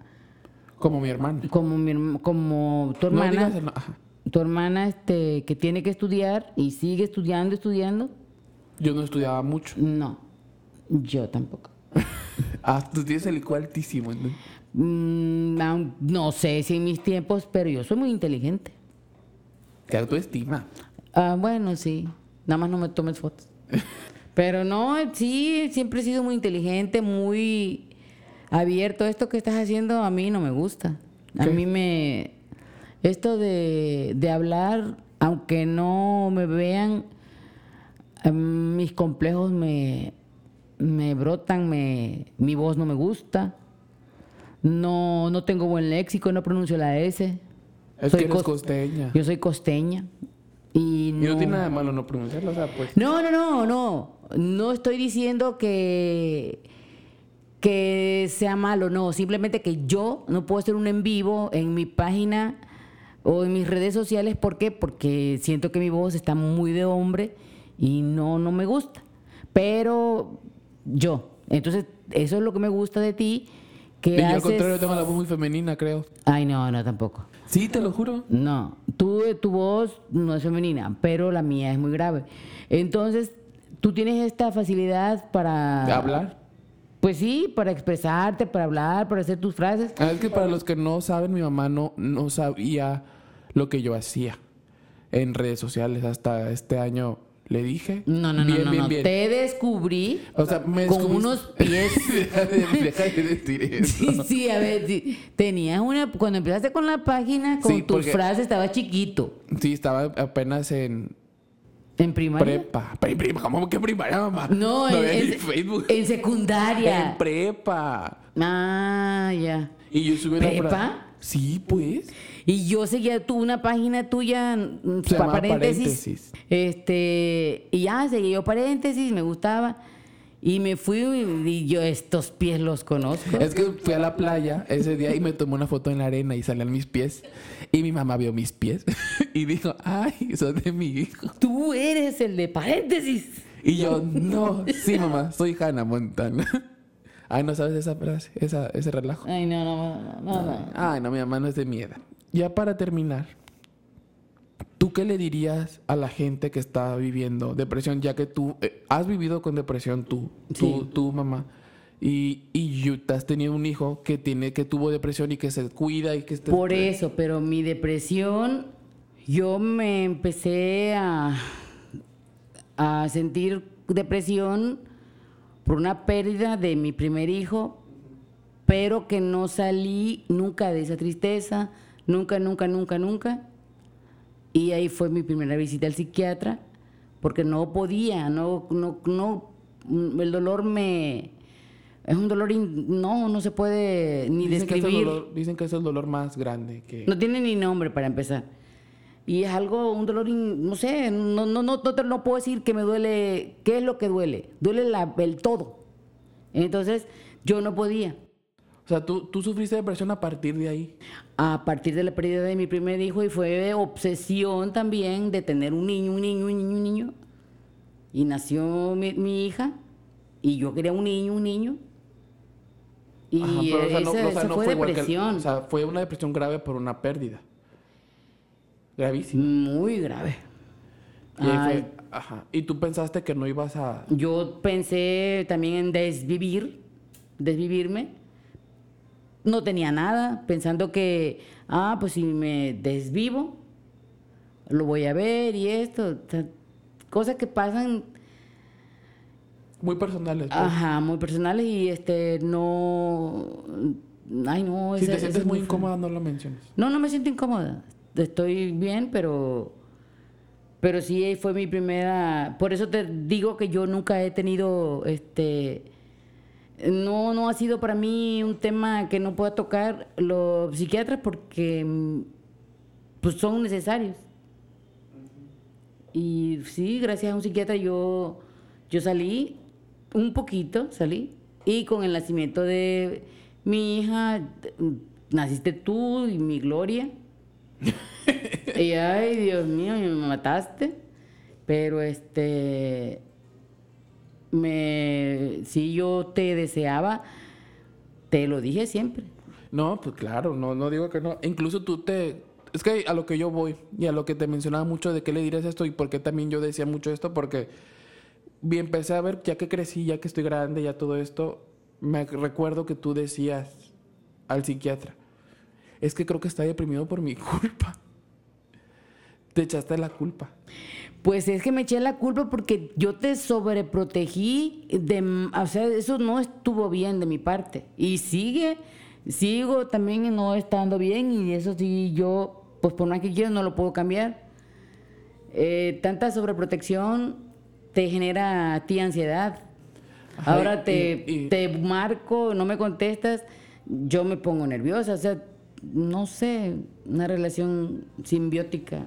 como mi hermana. Como mi como tu hermana. no, tu hermana este que tiene que estudiar y sigue estudiando estudiando. Yo no estudiaba mucho. No yo tampoco. Ah tú tienes el IQ altísimo ¿no? Mm, no sé si en mis tiempos pero yo soy muy inteligente ¿Qué autoestima? Ah, bueno, sí. Nada más no me tomes fotos. Pero no, sí, siempre he sido muy inteligente, muy abierto. Esto que estás haciendo a mí no me gusta. A mí me... Esto de, de hablar, aunque no me vean, em, mis complejos me, me brotan, me, mi voz no me gusta. No, no tengo buen léxico, no pronuncio la S. Es soy que eres costeña. Yo soy costeña. Y no, y no tiene nada de malo no pronunciarlo, o sea, pues. No, no, no, no. No estoy diciendo que que sea malo, no. Simplemente que yo no puedo hacer un en vivo en mi página o en mis redes sociales. ¿Por qué? Porque siento que mi voz está muy de hombre y no, no me gusta. Pero yo. Entonces eso es lo que me gusta de ti. Que Y yo al contrario tengo la voz muy femenina, creo. Ay, no, no, tampoco. Sí, te lo juro. No, tú, tu voz no es femenina, pero la mía es muy grave. Entonces, tú tienes esta facilidad para... ¿De hablar? Pues sí, para expresarte, para hablar, para hacer tus frases. Ah, Es que para los que no saben, mi mamá no, no sabía lo que yo hacía en redes sociales. Hasta este año le dije. No, no, no, bien, no, bien, no. bien. Te descubrí O sea, me con descubriste- unos pies. deja, de, deja de decir eso. Sí, sí, a ver, sí. tenías una... Cuando empezaste con la página, con Sí, tus frases, estaba chiquito. Sí, estaba apenas en ¿En primaria? prepa. Pre- ¿Cómo que primaria, mamá? No, en, había en- ni Facebook. en secundaria. En prepa. Ah, ya. Y yo subí una ¿Prepa? Sí, pues. Y yo seguía tu, una página tuya, mm, Se pa- llamaba paréntesis. Paréntesis. Este, y ya seguía yo paréntesis, me gustaba. Y me fui y yo estos pies los conozco. Es que fui a la playa ese día y me tomé una foto en la arena y salían mis pies. Y mi mamá vio mis pies y dijo, ay, son de mi hijo. Tú eres el de paréntesis. Y yo, no, sí, mamá, soy Hannah Montana. Ay, ¿no sabes esa frase, esa, ese relajo? Ay, no, no, no, no, no. Ay, no, mi mamá no es de mi edad. Ya para terminar, ¿tú qué le dirías a la gente que está viviendo depresión, ya que tú eh, has vivido con depresión tú, tú, Sí. tú, mamá? Y, y you- has tenido un hijo que tiene que tuvo depresión y que se cuida y que está Por eso, pero mi depresión, yo me empecé a, a sentir depresión por una pérdida de mi primer hijo, pero que no salí nunca de esa tristeza, nunca, nunca, nunca, nunca. Y ahí fue mi primera visita al psiquiatra, porque no podía, no, no, no, el dolor me... Es un dolor, in- no, no se puede ni Dicen que, es el describir. dolor, dicen que es el dolor más grande que... No tiene ni nombre para empezar. Y es algo, un dolor, in- no sé, no, no, no, no, te- no puedo decir que me duele, ¿qué es lo que duele? Duele la- el todo. Entonces, yo no podía. O sea, tú, tú sufriste depresión a partir de ahí. A partir de la pérdida de mi primer hijo y fue obsesión también de tener un niño, un niño, un niño, un niño. Y nació mi, mi hija y yo quería un niño, un niño. Y Ajá, pero, o sea, no- esa, o sea, esa no fue, que- depresión. o sea, fue una depresión grave por una pérdida. Gravísima. muy grave. Y, fue- ajá. y tú pensaste que no ibas a... Yo pensé también en desvivir, desvivirme. No tenía nada, pensando que, ah, pues si me desvivo, lo voy a ver y esto. o sea, cosas que pasan, Muy personales. pues. ajá, muy personales y este, no. Ay, no, si esa- te sientes es muy incómoda, no lo menciones. No, no me siento incómoda. Estoy bien, pero. Pero sí fue mi primera. Por eso te digo que yo nunca he tenido. Este. No, no ha sido para mí un tema que no pueda tocar los psiquiatras porque. Pues son necesarios. Y sí, gracias a un psiquiatra yo, yo salí un poquito, salí. Y con el nacimiento de mi hija, naciste tú y mi Gloria. Y ay, Dios mío, me mataste. Pero este, me, si yo te deseaba, te lo dije siempre. No, pues claro, no, no digo que no. Incluso tú te... Es que a lo que yo voy y a lo que te mencionaba mucho de qué le dirías esto y por qué también yo decía mucho esto, porque vi, empecé a ver, ya que crecí, ya que estoy grande, ya todo esto, me recuerdo que tú decías al psiquiatra, es que creo que está deprimido por mi culpa. Te echaste la culpa. Pues es que me eché la culpa porque yo te sobreprotegí, de, o sea, eso no estuvo bien de mi parte. Y sigue, sigo también no estando bien y eso sí yo, pues por más que quiero, no lo puedo cambiar. Eh, tanta sobreprotección te genera a ti ansiedad. Ajá, Ahora y- te, y- te marco, no me contestas, yo me pongo nerviosa, o sea, no sé, una relación simbiótica.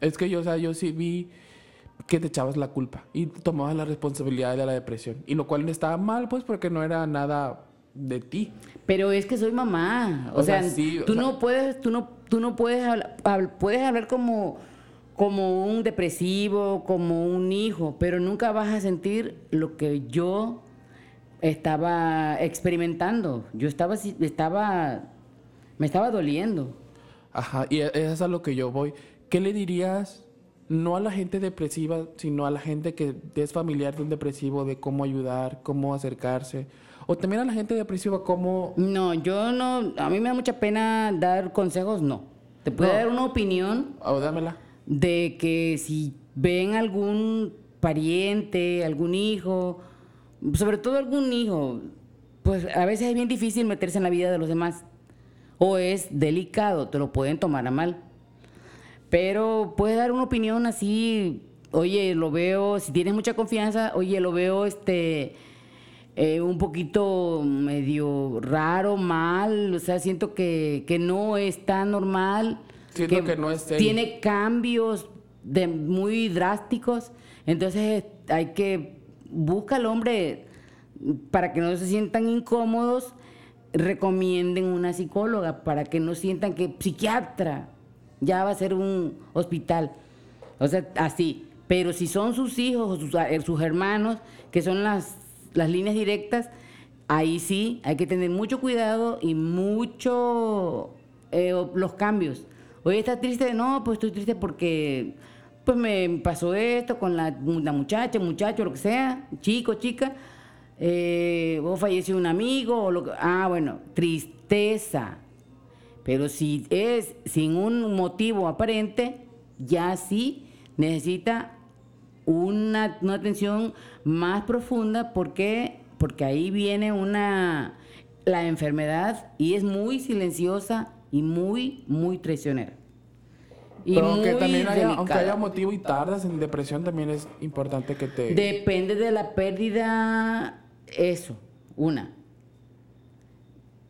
Es que yo, o sea, yo sí vi que te echabas la culpa y tomabas la responsabilidad de la depresión. Y lo cual estaba mal, pues, porque no era nada de ti. Pero es que soy mamá. O, O sea, sea, sí, o tú sea- no puedes, tú no, tú no puedes hablar, hab- puedes hablar como, como un depresivo, como un hijo, pero nunca vas a sentir lo que yo estaba experimentando. Yo estaba, estaba, me estaba doliendo. Ajá, y e, es a lo que yo voy. ¿Qué le dirías, no a la gente depresiva, sino a la gente que es familiar de un depresivo, de cómo ayudar, cómo acercarse? O también a la gente depresiva, cómo... No, yo no, a mí me da mucha pena dar consejos, no. Te puedo dar una opinión. O dámela. De que si ven algún pariente, algún hijo, sobre todo algún hijo, pues a veces es bien difícil meterse en la vida de los demás. O es delicado, te lo pueden tomar a mal. Pero puedes dar una opinión así, oye, lo veo, si tienes mucha confianza, oye, lo veo este eh, un poquito medio raro, mal, o sea, siento que, que no está normal. Siento que, no es Tiene cambios de muy drásticos, entonces hay que buscar al hombre para que no se sientan incómodos, recomienden una psicóloga para que no sientan que psiquiatra ya va a ser un hospital. O sea, así. Pero si son sus hijos o sus, eh, hermanos, que son las, las líneas directas, ahí sí hay que tener mucho cuidado y mucho eh, los cambios. Hoy está triste, no, pues estoy triste porque pues me pasó esto con la, muchacha, muchacho, lo que sea, chico, chica, eh, o falleció un amigo, o lo que, ah, bueno, tristeza. Pero si es sin un motivo aparente, ya sí necesita una, una atención más profunda porque, porque ahí viene una, la enfermedad y es muy silenciosa y muy, muy traicionera. Pero aunque también haya, aunque haya motivo y tardas en depresión, también es importante que te... Depende de la pérdida, eso, una.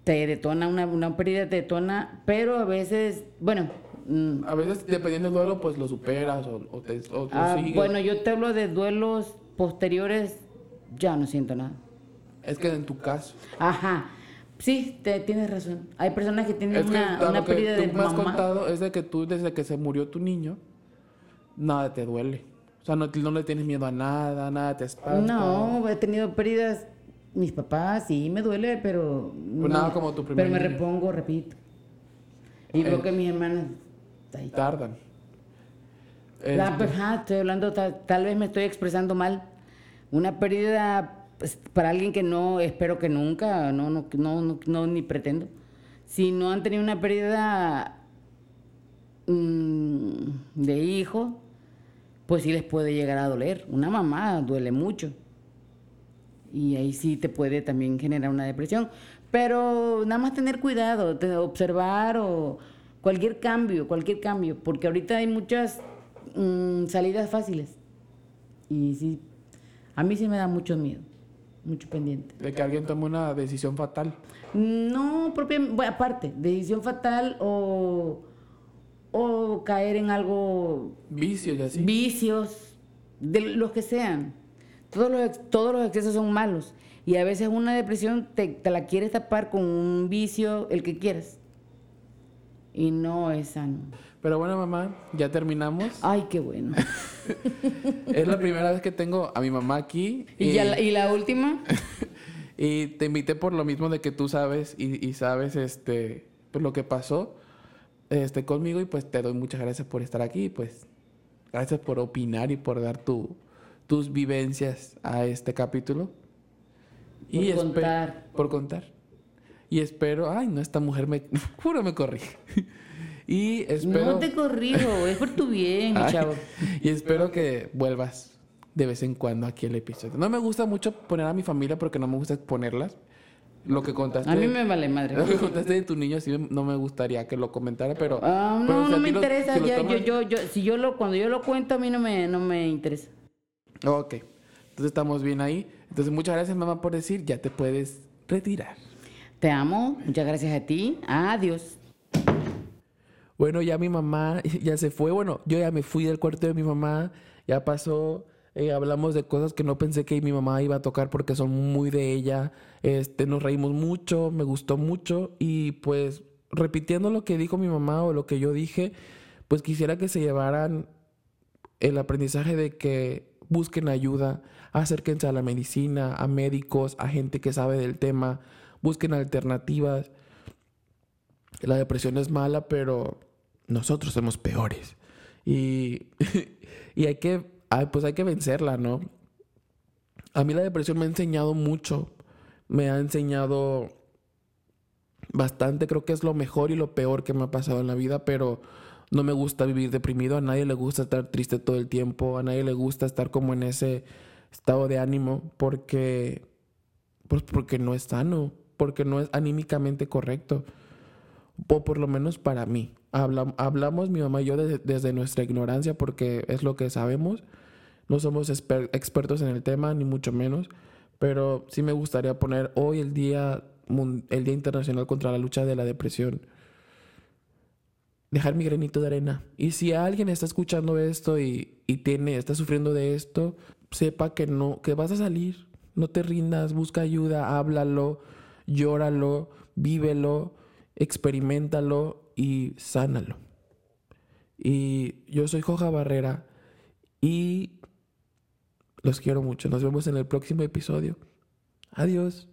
Te detona, una, una pérdida te detona, pero a veces, bueno... Mm. a veces, dependiendo del duelo, pues lo superas o, te o ah, Bueno, yo te hablo de duelos posteriores, ya no siento nada. Es que en tu caso. Ajá. Sí, te, tienes razón. Hay personas que tienen una, una pérdida de me has contado es de que tú, desde que se murió tu niño, nada te duele. O sea, no, no le tienes miedo a nada, nada te espanta. No, he tenido pérdidas. Mis papás, sí, me duele, pero... Pues nada como tu primer Pero me repongo, repito. Y veo eh, que mis hermanas... Tardan. La, este. pues, estoy hablando, tal, tal vez me estoy expresando mal. Una pérdida pues, para alguien que no, espero que nunca, no, no, no, no, ni pretendo, si no han tenido una pérdida mm, de hijo, pues sí les puede llegar a doler. Una mamá duele mucho. Y ahí sí te puede también generar una depresión. Pero nada más tener cuidado, observar o cualquier cambio, cualquier cambio, porque ahorita hay muchas mm, salidas fáciles. Y sí, a mí sí me da mucho miedo mucho pendiente. De que alguien tome una decisión fatal. No, bueno, aparte, decisión fatal o, o caer en algo... Vicios así. Vicios, de los que sean. Todos los, todos los excesos son malos. Y a veces una depresión te, te la quieres tapar con un vicio, el que quieras. Y no es sano. Pero bueno, mamá, ya terminamos. Ay, qué bueno. es la primera vez que tengo a mi mamá aquí. ¿Y, ya la, ¿y la última? y te invité por lo mismo de que tú sabes y, sabes este pues lo que pasó este conmigo y pues te doy muchas gracias por estar aquí pues gracias por opinar y por dar tu, tus vivencias a este capítulo. Por y contar. Por contar. Y espero, ay, no, esta mujer me, juro me corrige. Y espero... No te corrijo, es por tu bien, mi chavo. Y espero que vuelvas de vez en cuando aquí el episodio. No me gusta mucho poner a mi familia porque no me gusta exponerlas. Lo que contaste. A mí me vale madre. Lo que contaste de tu niño sí no me gustaría que lo comentara, pero. Ah, no, no me interesa. ya, yo, yo, yo, si yo lo, cuando yo lo cuento, a mí no me, no me interesa. Ok. Entonces estamos bien ahí. Entonces, muchas gracias, mamá, por decir. Ya te puedes retirar. Te amo. Muchas gracias a ti. Adiós. Bueno, ya mi mamá ya se fue. Bueno, yo ya me fui del cuarto de mi mamá. Ya pasó. Eh, hablamos de cosas que no pensé que mi mamá iba a tocar porque son muy de ella. Este, nos reímos mucho, me gustó mucho. Y pues, repitiendo lo que dijo mi mamá o lo que yo dije, pues quisiera que se llevaran el aprendizaje de que busquen ayuda, acérquense a la medicina, a médicos, a gente que sabe del tema, busquen alternativas. La depresión es mala, pero nosotros somos peores. Y, y hay que, pues hay que vencerla, ¿no? A mí la depresión me ha enseñado mucho. Me ha enseñado bastante. Creo que es lo mejor y lo peor que me ha pasado en la vida, pero no me gusta vivir deprimido. A nadie le gusta estar triste todo el tiempo. A nadie le gusta estar como en ese estado de ánimo porque, pues porque no es sano, porque no es anímicamente correcto. O por lo menos para mí. hablamos mi mamá y yo desde nuestra ignorancia porque es lo que sabemos. No somos expertos en el tema, ni mucho menos. Pero sí me gustaría poner hoy el día, el día Internacional contra la Lucha de la Depresión dejar mi granito de arena. Y si alguien está escuchando esto y, y, tiene, está sufriendo de esto, sepa que no, que vas a salir. No te rindas, busca ayuda, háblalo, llóralo, vívelo, experimentalo y sánalo. Y yo soy Joja Barrera y los quiero mucho. Nos vemos en el próximo episodio. Adiós.